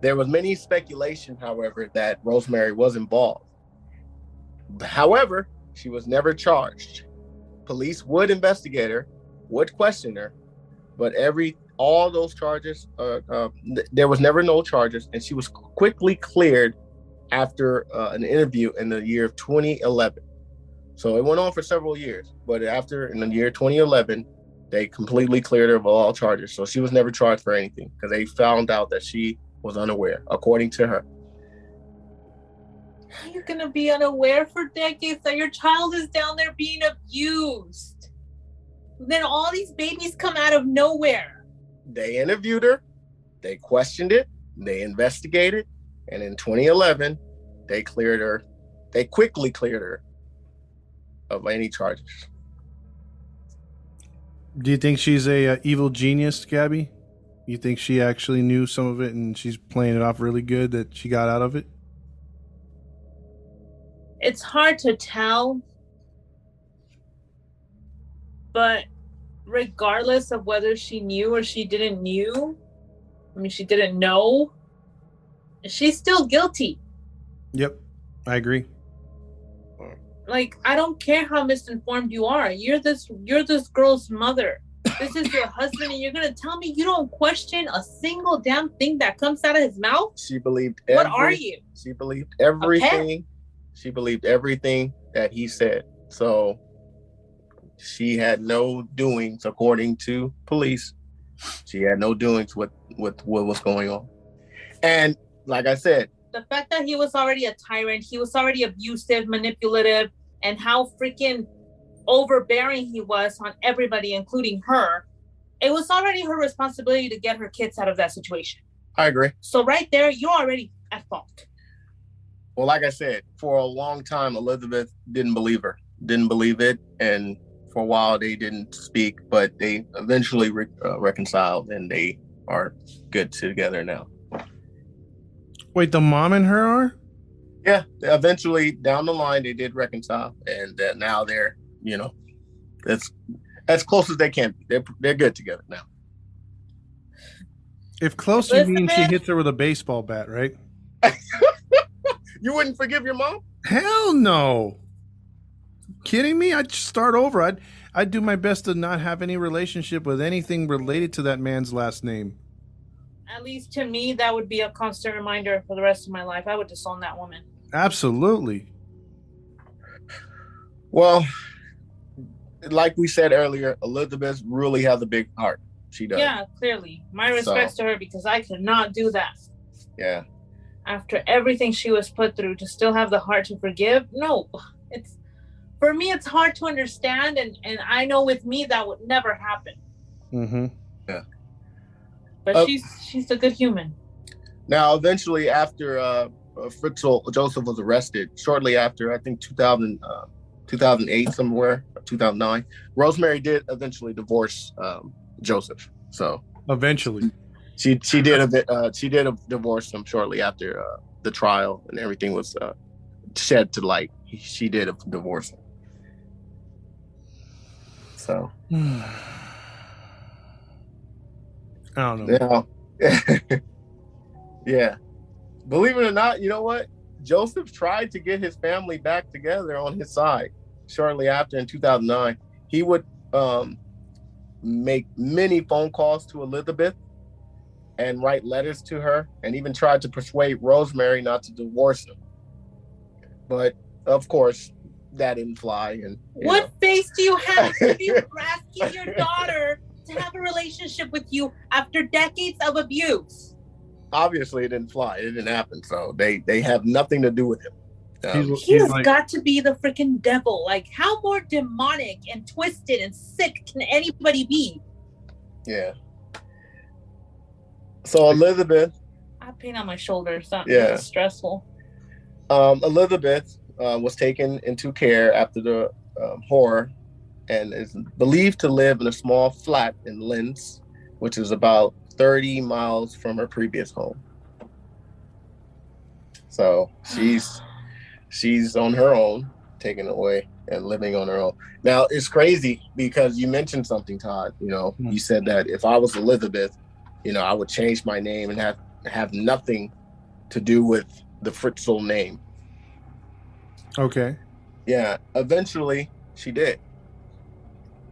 Speaker 2: there was many speculation, however, that Rosemary was involved. However, she was never charged. Police would investigate her, would question her, but every all those charges, uh, uh, th- there was never no charges, and she was quickly cleared after uh, an interview in the year of 2011. So it went on for several years, but after in the year 2011, they completely cleared her of all charges. So she was never charged for anything because they found out that she was unaware, according to her.
Speaker 4: How are you gonna be unaware for decades that your child is down there being abused? Then all these babies come out of nowhere.
Speaker 2: They interviewed her, they questioned it, they investigated, and in 2011, they cleared her. They quickly cleared her of any charges.
Speaker 3: Do you think she's a uh, evil genius, Gabby? You think she actually knew some of it and she's playing it off really good that she got out of it?
Speaker 4: It's hard to tell. But regardless of whether she knew or she didn't knew, I mean she didn't know, she's still guilty.
Speaker 3: Yep, I agree.
Speaker 4: like I don't care how misinformed you are. You're this you're this girl's mother. This is your husband, and you're gonna tell me you don't question a single damn thing that comes out of his mouth?
Speaker 2: She believed.
Speaker 4: What are you?
Speaker 2: She believed everything. She believed everything that he said. So she had no doings, according to police. She had no doings with with what was going on. And like I said,
Speaker 4: The fact that he was already a tyrant, he was already abusive, manipulative, and how freaking overbearing he was on everybody, including her. It was already her responsibility to get her kids out of that situation.
Speaker 2: I agree.
Speaker 4: So right there, you're already at fault.
Speaker 2: Well, like I said, for a long time, Elizabeth didn't believe her, didn't believe it, and for a while they didn't speak, but they eventually re- uh, reconciled and they are good together now.
Speaker 3: Wait, the mom and her are?
Speaker 2: Yeah, eventually down the line they did reconcile, and uh, now they're you know, that's as close as they can. be. They're they're good together now.
Speaker 3: If close, you mean she hits her with a baseball bat, right?
Speaker 2: You wouldn't forgive your mom?
Speaker 3: Hell no. Kidding me? I'd start over. I'd I'd do my best to not have any relationship with anything related to that man's last name.
Speaker 4: At least to me, that would be a constant reminder for the rest of my life. I would disown that woman.
Speaker 3: Absolutely.
Speaker 2: Well, like we said earlier, Elizabeth really has a big heart. She does.
Speaker 4: Yeah, clearly. My respects to her because I could not do that.
Speaker 2: Yeah.
Speaker 4: After everything she was put through to still have the heart to forgive. No. It's for me it's hard to understand and, and I know with me that would never happen.
Speaker 3: Mm-hmm. Yeah.
Speaker 4: But
Speaker 2: Uh,
Speaker 4: she's she's a good human.
Speaker 2: Now, eventually, after uh, uh, Fritzl Joseph was arrested, shortly after, I think 2000, uh, 2008, somewhere, 2009, Rosemary did eventually divorce um, Joseph. So
Speaker 3: Eventually.
Speaker 2: she she did a bit, uh, she did a divorce him shortly after uh, the trial and everything was uh, shed to light. She did a divorce him. So
Speaker 3: I don't know.
Speaker 2: Yeah. yeah. Believe it or not, you know what? Joseph tried to get his family back together on his side shortly after in 2009. He would um, make many phone calls to Elizabeth and write letters to her and even tried to persuade Rosemary not to divorce him. But of course, that didn't fly. And
Speaker 4: What
Speaker 2: know.
Speaker 4: face do you have to be asking your daughter to have a relationship with you after decades of abuse?
Speaker 2: obviously it didn't fly. It didn't happen. So they they have nothing to do with him. Um,
Speaker 3: He's-
Speaker 4: He has
Speaker 3: like-
Speaker 4: got to be the freaking devil. Like, how more demonic and twisted and sick can anybody be?
Speaker 2: Yeah. So Elizabeth,
Speaker 4: I have pain on my shoulders. That
Speaker 2: Yeah.
Speaker 4: really stressful.
Speaker 2: um, Elizabeth uh, was taken into care after the um, horror, and is believed to live in a small flat in Linz, which is about 30 miles from her previous home. So she's she's on her own, taken away and living on her own. Now it's crazy because you mentioned something, Todd. You know, you said that if I was Elizabeth, you know, I would change my name and have have nothing to do with the Fritzl name.
Speaker 3: Okay.
Speaker 2: Yeah, eventually she did.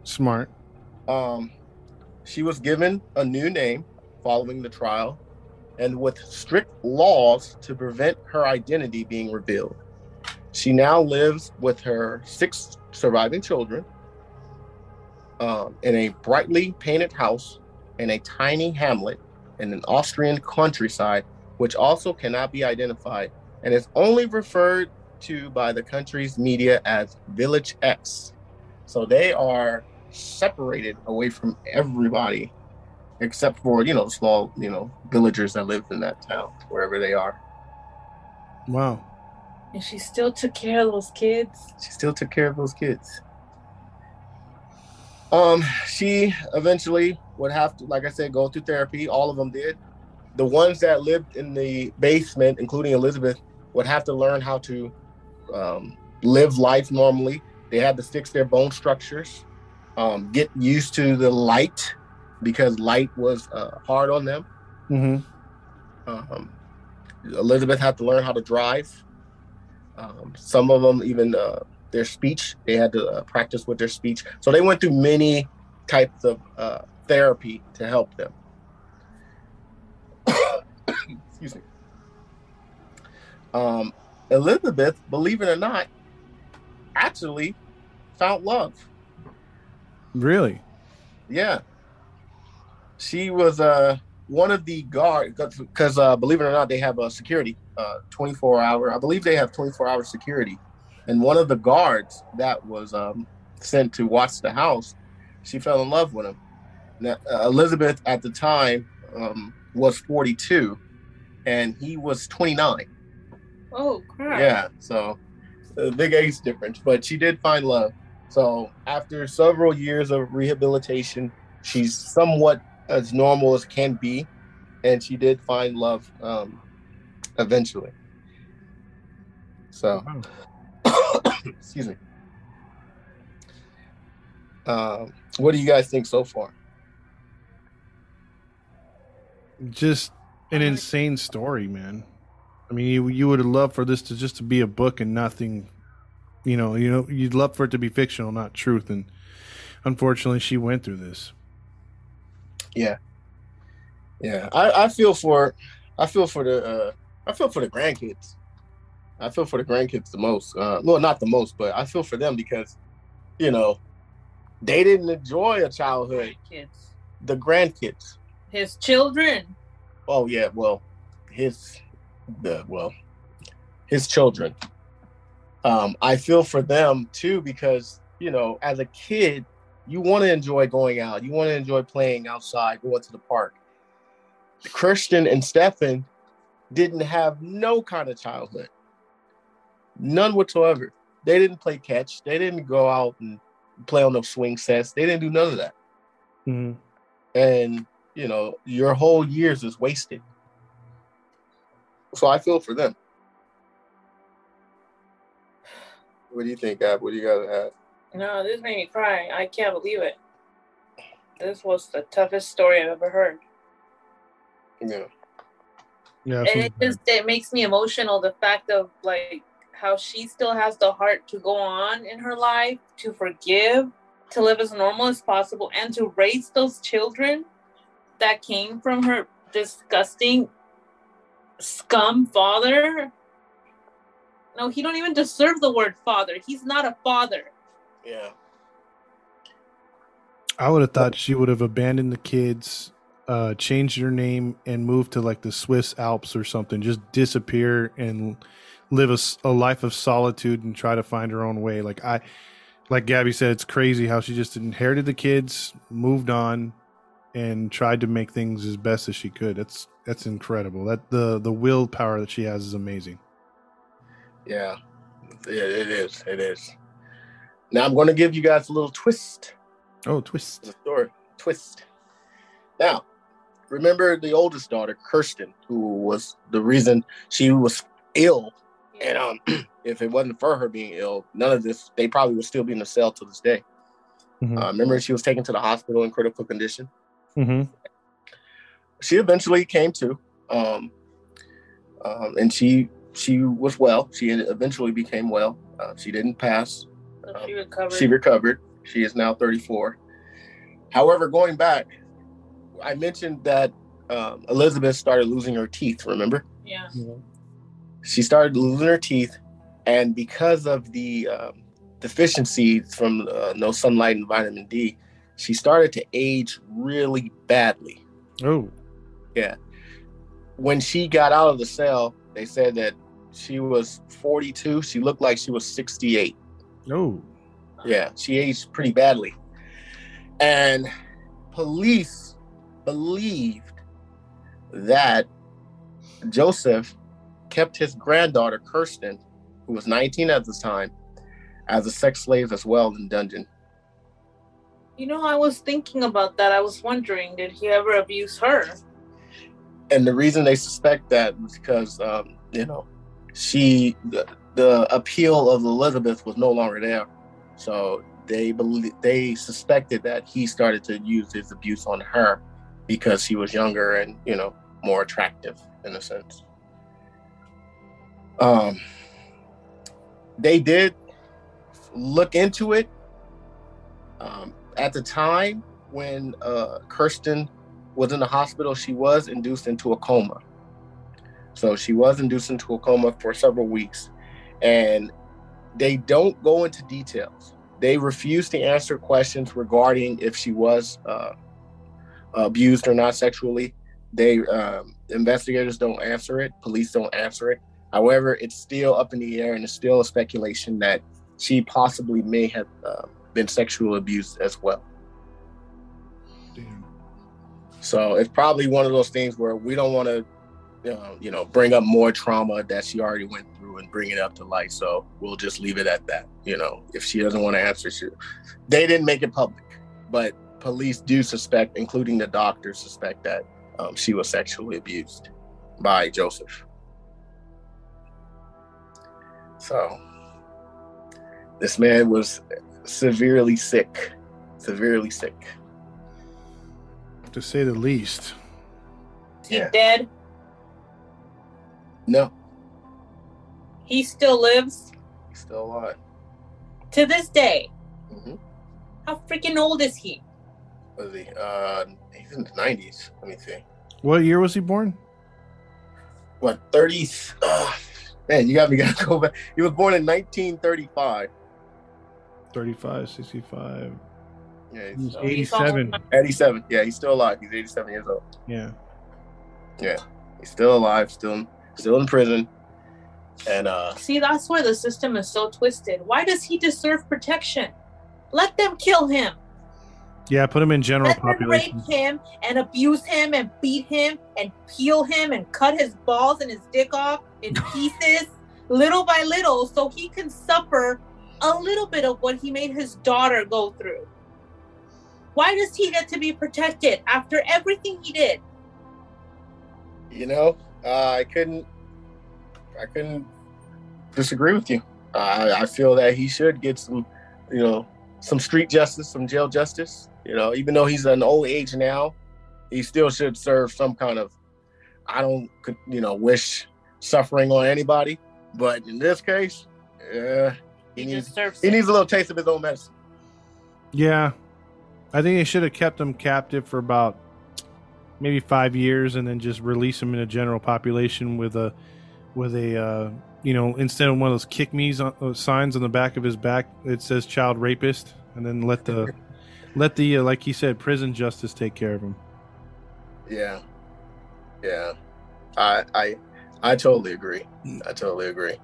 Speaker 3: Smart.
Speaker 2: Um, she was given a new name following the trial, and with strict laws to prevent her identity being revealed. She now lives with her six surviving children um, in a brightly painted house in a tiny hamlet in an Austrian countryside, which also cannot be identified and is only referred to by the country's media as Village X. So they are separated away from everybody except for, you know, small, you know, villagers that live in that town, wherever they are.
Speaker 3: Wow.
Speaker 4: And she still took care of those kids.
Speaker 2: She still took care of those kids. Um, she eventually would have to, like I said, go through therapy. All of them did. The ones that lived in the basement, including Elizabeth, would have to learn how to um, live life normally. They had to fix their bone structures, um, get used to the light because light was uh, hard on them.
Speaker 3: Mm-hmm.
Speaker 2: Um, Elizabeth had to learn how to drive. Um, some of them even uh, their speech. They had to uh, practice with their speech. So they went through many types of uh, therapy to help them. Excuse me. Um, Elizabeth, believe it or not, actually found love.
Speaker 3: Really?
Speaker 2: Yeah. She was uh one of the guard because uh believe it or not they have a security uh 24 hour I believe they have 24 hour security and one of the guards that was um sent to watch the house she fell in love with him. Now, uh, Elizabeth at the time um was 42 and he was 29.
Speaker 4: Oh crap!
Speaker 2: Yeah, so a big age difference, but she did find love. So after several years of rehabilitation, she's somewhat as normal as can be, and she did find love um, eventually. So, excuse me. Um, what do you guys think so far?
Speaker 3: Just an insane story, man. I mean, you you would have loved for this to just to be a book and nothing, you know. You know, you'd love for it to be fictional, not truth. And unfortunately, she went through this.
Speaker 2: Yeah, yeah. I, I feel for, I feel for the, uh, I feel for the grandkids. I feel for the grandkids the most. Uh, well, not the most, but I feel for them because, you know, they didn't enjoy a childhood.
Speaker 4: Kids,
Speaker 2: The grandkids.
Speaker 4: his children.
Speaker 2: Oh yeah, well, his the well, his children. Um, I feel for them too because you know, as a kid, you want to enjoy going out, you want to enjoy playing outside, going to the park. Christian and Stefan didn't have no kind of childhood, none whatsoever. They didn't play catch. They didn't go out and play on the swing sets. They didn't do none of that.
Speaker 3: Mm-hmm.
Speaker 2: and you know your whole years is wasted so i feel for them what do you think ab what do you got to add
Speaker 4: No, this made me cry. I can't believe it. This was the toughest story I've ever heard.
Speaker 2: yeah
Speaker 3: Yeah,
Speaker 4: and it just it makes me emotional the fact of like how she still has the heart to go on in her life to forgive to live as normal as possible and to raise those children that came from her disgusting scum father no he don't even deserve the word father he's not a father
Speaker 2: yeah
Speaker 3: I would have thought she would have abandoned the kids, uh, changed her name, and moved to like the Swiss Alps or something. Just disappear and live a life of solitude and try to find her own way. Like I, like Gabby said, it's crazy how she just inherited the kids, moved on, and tried to make things as best as she could. That's that's incredible. That the the willpower that she has is amazing.
Speaker 2: yeah it, it is it is now i'm going to give you guys a little twist
Speaker 3: Oh, twist.
Speaker 2: the story twist now remember the oldest daughter kirsten who was the reason she was ill And um, if it wasn't for her being ill, none of this, they probably would still be in the cell to this day.
Speaker 3: Mhm.
Speaker 2: Uh, remember, she was taken to the hospital in critical condition.
Speaker 3: hmm
Speaker 2: She eventually came to, um, um, and she she was well. She eventually became well. Uh, she didn't pass.
Speaker 4: So she recovered.
Speaker 2: She recovered. She is now 34. However, going back, I mentioned that um, Elizabeth started losing her teeth. Remember?
Speaker 4: yeah.
Speaker 2: she started losing her teeth, and because of the um, deficiencies from uh, no sunlight and vitamin D, she started to age really badly.
Speaker 3: Oh,
Speaker 2: When she got out of the cell, they said that she was 42. She looked like she was 68.
Speaker 3: oh,
Speaker 2: Yeah, she aged pretty badly. And police believed that Joseph kept his granddaughter, Kirsten, who was 19 at the time, as a sex slave as well in dungeon.
Speaker 4: You know, I was thinking about that. I was wondering, did he ever abuse her?
Speaker 2: And the reason they suspect that was because, um, you know, she, the, the appeal of Elizabeth was no longer there. So they believe, they suspected that he started to use his abuse on her because she was younger and, you know, more attractive in a sense. Um, they did look into it. Um, at the time when uh, Kirsten was in the hospital, she was induced into a coma. So she was induced into a coma for several weeks, and they don't go into details. They refuse to answer questions regarding if she was uh, abused or not sexually. They um, investigators don't answer it. Police don't answer it. However, it's still up in the air, and it's still a speculation that she possibly may have uh, been sexually abused as well. So it's probably one of those things where we don't want to, uh, you know, bring up more trauma that she already went through and bring it up to light. So we'll just leave it at that. You know, if she doesn't want to answer, she, they didn't make it public, but police do suspect, including the doctors, suspect that um, she was sexually abused by Joseph. So this man was severely sick, severely sick.
Speaker 3: To say the least.
Speaker 4: Is he
Speaker 2: Yeah.
Speaker 4: dead?
Speaker 2: No,
Speaker 4: He still lives
Speaker 2: he's still alive.
Speaker 4: to this day.
Speaker 2: hmm
Speaker 4: How freaking old is he?
Speaker 2: Was he? Uh, he's in the nineties. Let me see.
Speaker 3: What year was he born?
Speaker 2: What thirties? Uh, man, you got me. Got to go back. He was born in 1935.
Speaker 3: 35, 65.
Speaker 2: Yeah,
Speaker 3: He
Speaker 2: he's
Speaker 3: was
Speaker 2: uh,
Speaker 3: 87.
Speaker 2: 87. Yeah, he's still alive. He's 87 years old.
Speaker 3: Yeah. Yeah.
Speaker 2: He's still alive. Still, still in prison. And uh,
Speaker 4: See, that's why the system is so twisted. Why does he deserve protection? Let them kill him.
Speaker 3: Yeah, put him in general
Speaker 4: Let them rape him and abuse him and beat him and peel him and cut his balls and his dick off in pieces, little by little, so he can suffer a little bit of what he made his daughter go through. Why does he get to be protected after everything he did?
Speaker 2: you know, uh, I couldn't, I couldn't disagree with you. I, I feel that he should get some, you know, some street justice, some jail justice. You know, even though he's an old age now, he still should serve some kind of. I don't, you know, wish suffering on anybody, but in this case, yeah,
Speaker 4: He,
Speaker 2: he needs he needs a little taste of his own medicine.
Speaker 3: Yeah. I think they should have kept him captive for about maybe five years and then just release him in a general population with a with a uh, you know instead of one of those kick me's on, uh, signs on the back of his back it says child rapist and then let the let the uh, like he said prison justice take care of him
Speaker 2: Yeah, yeah, I I I totally agree. I totally agree.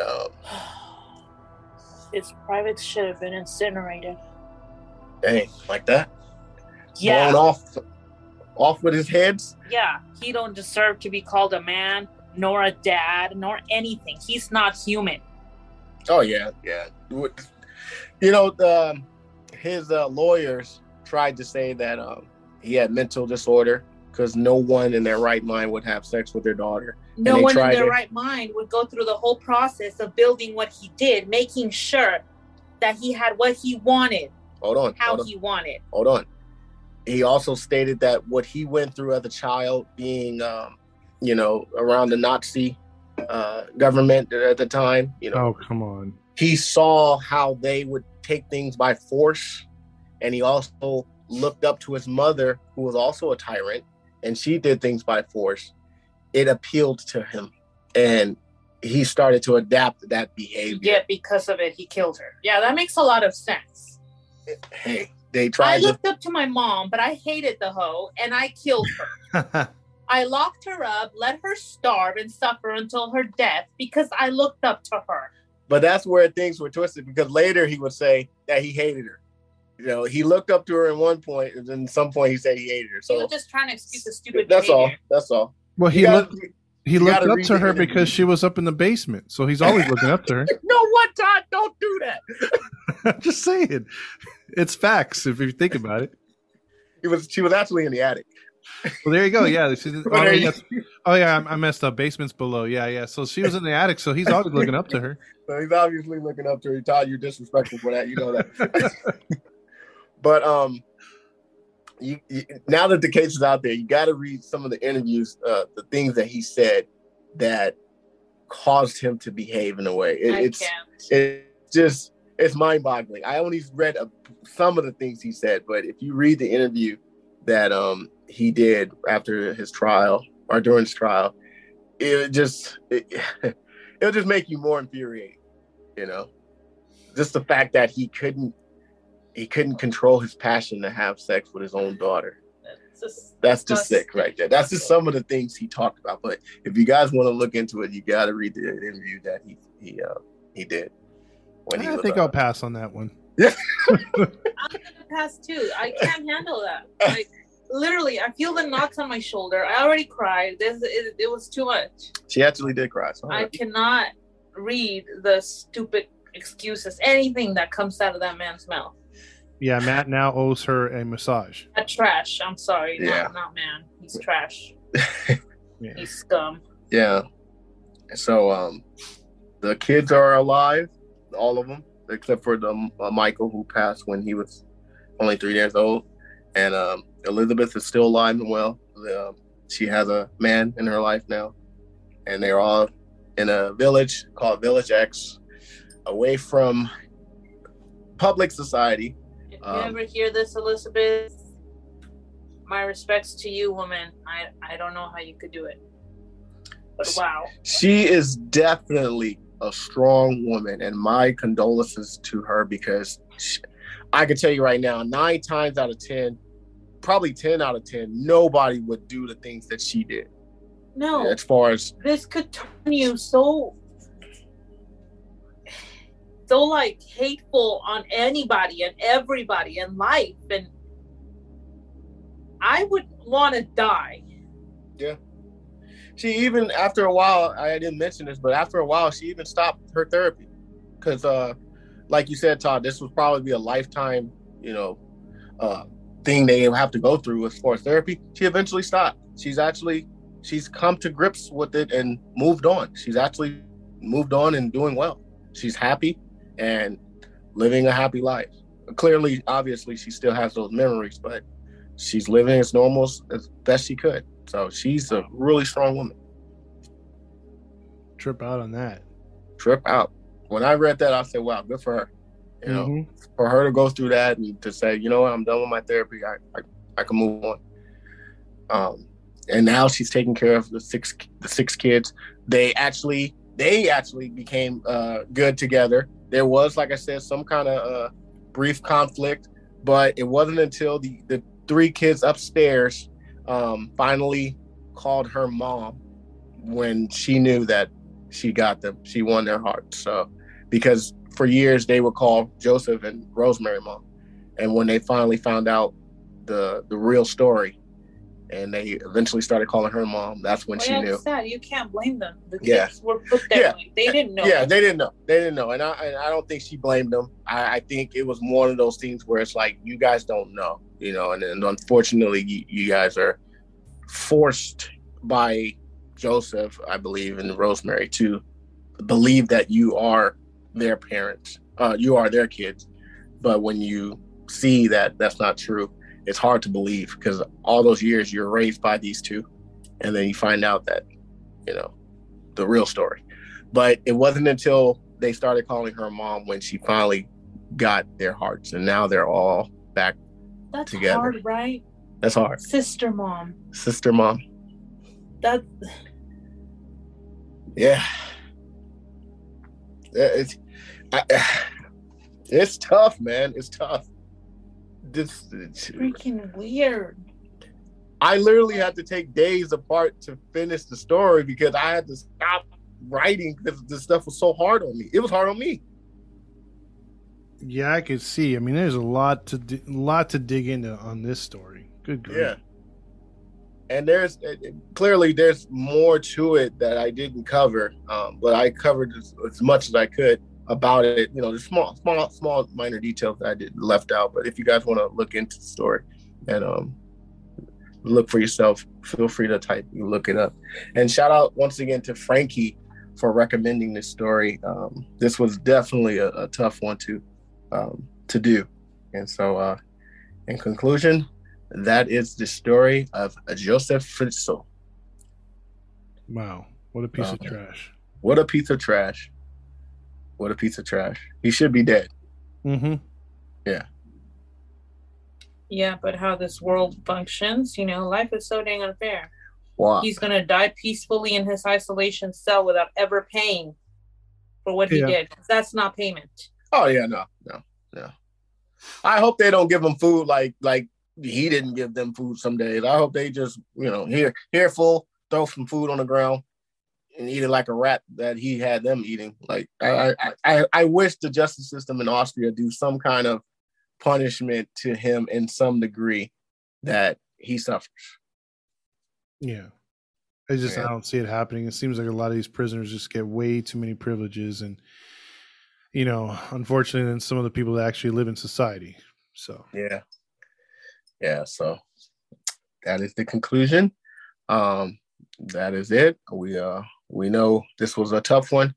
Speaker 2: Um,
Speaker 4: His privates should have been incinerated.
Speaker 2: Dang, like that.
Speaker 4: Yeah.
Speaker 2: blown off off with his heads.
Speaker 4: Yeah, he don't deserve to be called a man, nor a dad, nor anything. He's not human.
Speaker 2: Oh yeah, yeah. You know, the, um, his uh, lawyers tried to say that um, he had mental disorder because no one in their right mind would have sex with their daughter.
Speaker 4: No one in their
Speaker 2: it.
Speaker 4: right mind would go through the whole process of building what he did, making sure that he had what he wanted,
Speaker 2: Hold on,
Speaker 4: how
Speaker 2: hold on,
Speaker 4: he wanted.
Speaker 2: hold on. He also stated that what he went through as a child, being, um, you know, around the Nazi uh, government at the time, you know,
Speaker 3: oh come on
Speaker 2: he saw how they would take things by force and he also looked up to his mother who was also a tyrant and she did things by force it appealed to him and he started to adapt that behavior
Speaker 4: Yet because of it, he killed her. Yeah, that makes a lot of sense.
Speaker 2: Hey they
Speaker 4: I
Speaker 2: tried to
Speaker 4: looked up to my mom, but I hated the hoe and I killed her. I locked her up, let her starve and suffer until her death because I looked up to her.
Speaker 2: but that's where things were twisted because later he would say that he hated her you know he looked up to her at one point and then some point he said he hated her So He
Speaker 4: was just trying to excuse the stupid
Speaker 2: that's all that's all
Speaker 3: well he
Speaker 2: gotta-
Speaker 3: looked he looked up to her
Speaker 2: interview.
Speaker 3: because she was up in the basement so he's always looking up to her
Speaker 2: no what, Todd? don't do that
Speaker 3: just saying it's facts if you think about it
Speaker 2: it was she was actually in the attic
Speaker 3: well there you go yeah this oh, yeah,
Speaker 2: you-
Speaker 3: oh yeah I, I messed up basement's below yeah yeah so she was in the attic so he's always looking up to her
Speaker 2: So he's obviously looking up to her. Todd, you're disrespectful for that. You know that. but um, you, you now that the case is out there, you got to read some of the interviews, uh, the things that he said that caused him to behave in a way. It,
Speaker 4: I
Speaker 2: it's
Speaker 4: can't.
Speaker 2: it, just it's mind-boggling. I only read a, some of the things he said, but if you read the interview that um he did after his trial or during his trial, it just it, it'll just make you more infuriated. You know, just the fact that he couldn't he couldn't control his passion to have sex with his own daughter.
Speaker 4: It's just
Speaker 2: That's just sick right there. That's just some of the things he talked about. But if you guys want to look into it, you got to read the interview that he he uh, he did. When he
Speaker 3: I
Speaker 2: was,
Speaker 3: think
Speaker 2: uh,
Speaker 3: I'll pass on that one. Yeah.
Speaker 4: I'm gonna pass too. I can't handle that. Like literally, I feel the knots on my shoulder. I already cried. This it, it was too much.
Speaker 2: She actually did cry. So
Speaker 4: I cannot read the stupid excuses, anything that comes out of that man's mouth.
Speaker 3: Yeah, Matt now owes her a massage.
Speaker 4: A trash. I'm sorry.
Speaker 2: Yeah.
Speaker 4: Not, not man. He's trash.
Speaker 3: Yeah.
Speaker 4: He's scum.
Speaker 2: yeah. So um, the kids are alive, all of them, except for the uh, Michael who passed when he was only three years old, and um, Elizabeth is still alive and well. The, she has a man in her life now, and they're all in a village called Village X, away from public society.
Speaker 4: If you
Speaker 2: Um,
Speaker 4: ever hear this, Elizabeth, my respects to you, woman. I I don't know how you could do it, but wow.
Speaker 2: she is definitely a strong woman and my condolences to her because she, i can tell you right now nine times out of ten probably 10 out of 10 nobody would do the things that she did.
Speaker 4: No,
Speaker 2: as far as
Speaker 4: this could turn you so so like hateful on anybody and everybody in life and i would want to die
Speaker 2: she even after a while i didn't mention this but after a while she even stopped her therapy. Because uh like you said todd this would probably be a lifetime you know uh thing they have to go through as far as therapy. She eventually stopped. She's actually she's come to grips with it and moved on. She's actually moved on and doing well. She's happy and living a happy life. Clearly obviously she still has those memories but she's living as normal as- as best she could so she's a really strong woman
Speaker 3: Trip out on that.
Speaker 2: trip out. When I read that, I said, "Wow, good for her." You know,
Speaker 3: Mhm.
Speaker 2: for her to go through that and to say, "You know what, I'm done with my therapy. I I, I can move on." Um, and now she's taking care of the six the six kids. They actually they actually became uh, good together. There was, like I said, some kind of uh, brief conflict, but it wasn't until the the three kids upstairs um, finally called her mom when she knew that she got them. She won their hearts. So because for years they would call Joseph and Rosemary mom, and when they finally found out the the real story, and they eventually started calling her mom, that's when
Speaker 4: Well,
Speaker 2: she
Speaker 4: yeah,
Speaker 2: knew.
Speaker 4: sad. You can't blame them. The kids were put that
Speaker 2: Yeah.
Speaker 4: way. They didn't know.
Speaker 2: Yeah, they didn't know. They didn't know, and I and I don't think she blamed them. I, I think it was one of those things where it's like you guys don't know, you know, and, and unfortunately you, you guys are forced by Joseph, I believe, and Rosemary to believe that you are their parents, uh, you are their kids. But when you see that that's not true, it's hard to believe because all those years you're raised by these two, and then you find out that, you know, the real story. But it wasn't until they started calling her mom when she finally got their hearts, and now they're all back.
Speaker 4: That's
Speaker 2: together.
Speaker 4: hard, right?
Speaker 2: That's hard,
Speaker 4: Sister mom.
Speaker 2: sister, mom.
Speaker 4: That
Speaker 2: Yeah, it's I, it's tough, man. It's tough. This
Speaker 4: freaking weird.
Speaker 2: I literally had to take days apart to finish the story because I had to stop writing because this stuff was so hard on me. It was hard on me.
Speaker 3: Yeah, I could see. I mean, there's a lot to di- lot to dig into on this story. Good grief.
Speaker 2: Yeah. And there's it- it- clearly there's more to it that I didn't cover, um, but I covered as, as much as I could about it. You know, the small, small, small, minor details that I did left out. But if you guys want to look into the story and um, look for yourself, feel free to type, you look it up. And shout out once again to Frankie for recommending this story. Um, this was definitely a, a tough one to um, to do, and so uh, in conclusion, that is the story of Joseph Fritzl.
Speaker 3: Wow. What a piece of
Speaker 2: Uh,
Speaker 3: trash.
Speaker 2: What a piece of trash. What a piece of trash. He should be dead.
Speaker 3: Mm-hmm.
Speaker 4: Yeah, Yeah, but how this world functions, you know, life is so dang unfair.
Speaker 2: Wow.
Speaker 4: He's gonna die peacefully in his isolation cell without ever paying for what he
Speaker 3: Yeah.
Speaker 4: did. 'cause That's not payment.
Speaker 2: Oh yeah, no, no, no. I hope they don't give him food like like he didn't give them food some days. I hope they just, you know, here here full, throw some food on the ground and eat it like a rat that he had them eating. Like I I I, I wish the justice system in Austria do some kind of punishment to him in some degree that he suffers.
Speaker 3: Yeah. I just
Speaker 2: Yeah.
Speaker 3: I don't see it happening. It seems like a lot of these prisoners just get way too many privileges and you know, unfortunately then some of the people that actually live in society. So
Speaker 2: Yeah. Yeah, so that is the conclusion. Um that is it. We uh we know this was a tough one,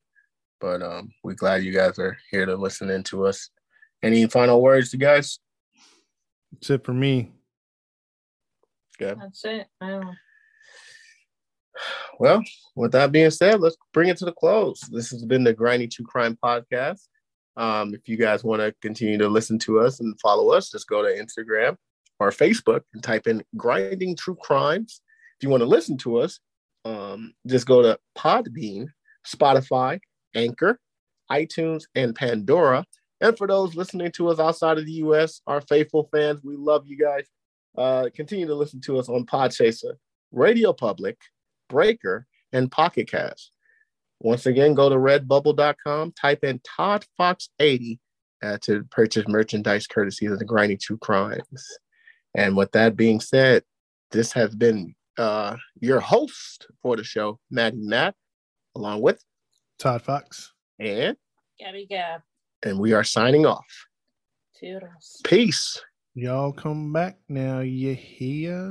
Speaker 2: but um we're glad you guys are here to listen in to us. Any final words, you guys?
Speaker 3: that's it for me.
Speaker 2: Good.
Speaker 4: That's it. I don't know.
Speaker 2: Well, with that being said, let's bring it to the close. This has been the Grinding True Crime Podcast. Um, if you guys want to continue to listen to us and follow us, just go to Instagram or Facebook and type in Grinding True Crimes. If you want to listen to us, um, just go to Podbean, Spotify, Anchor, iTunes, and Pandora. And for those listening to us outside of the US, our faithful fans, we love you guys. Uh, continue to listen to us on Podchaser, Radio Public, Breaker, and Pocket Cast. Once again, go to redbubble.com, type in Todd Fox 80 uh, to purchase merchandise courtesy of the Grinding True Crimes. And with that being said, this has been uh, your host for the show, Maddie Matt, along with
Speaker 3: Todd Fox.
Speaker 2: and
Speaker 4: Gabby Gab.
Speaker 2: and we are signing off.
Speaker 4: Toodles.
Speaker 2: Peace.
Speaker 3: Y'all come back now, you hear?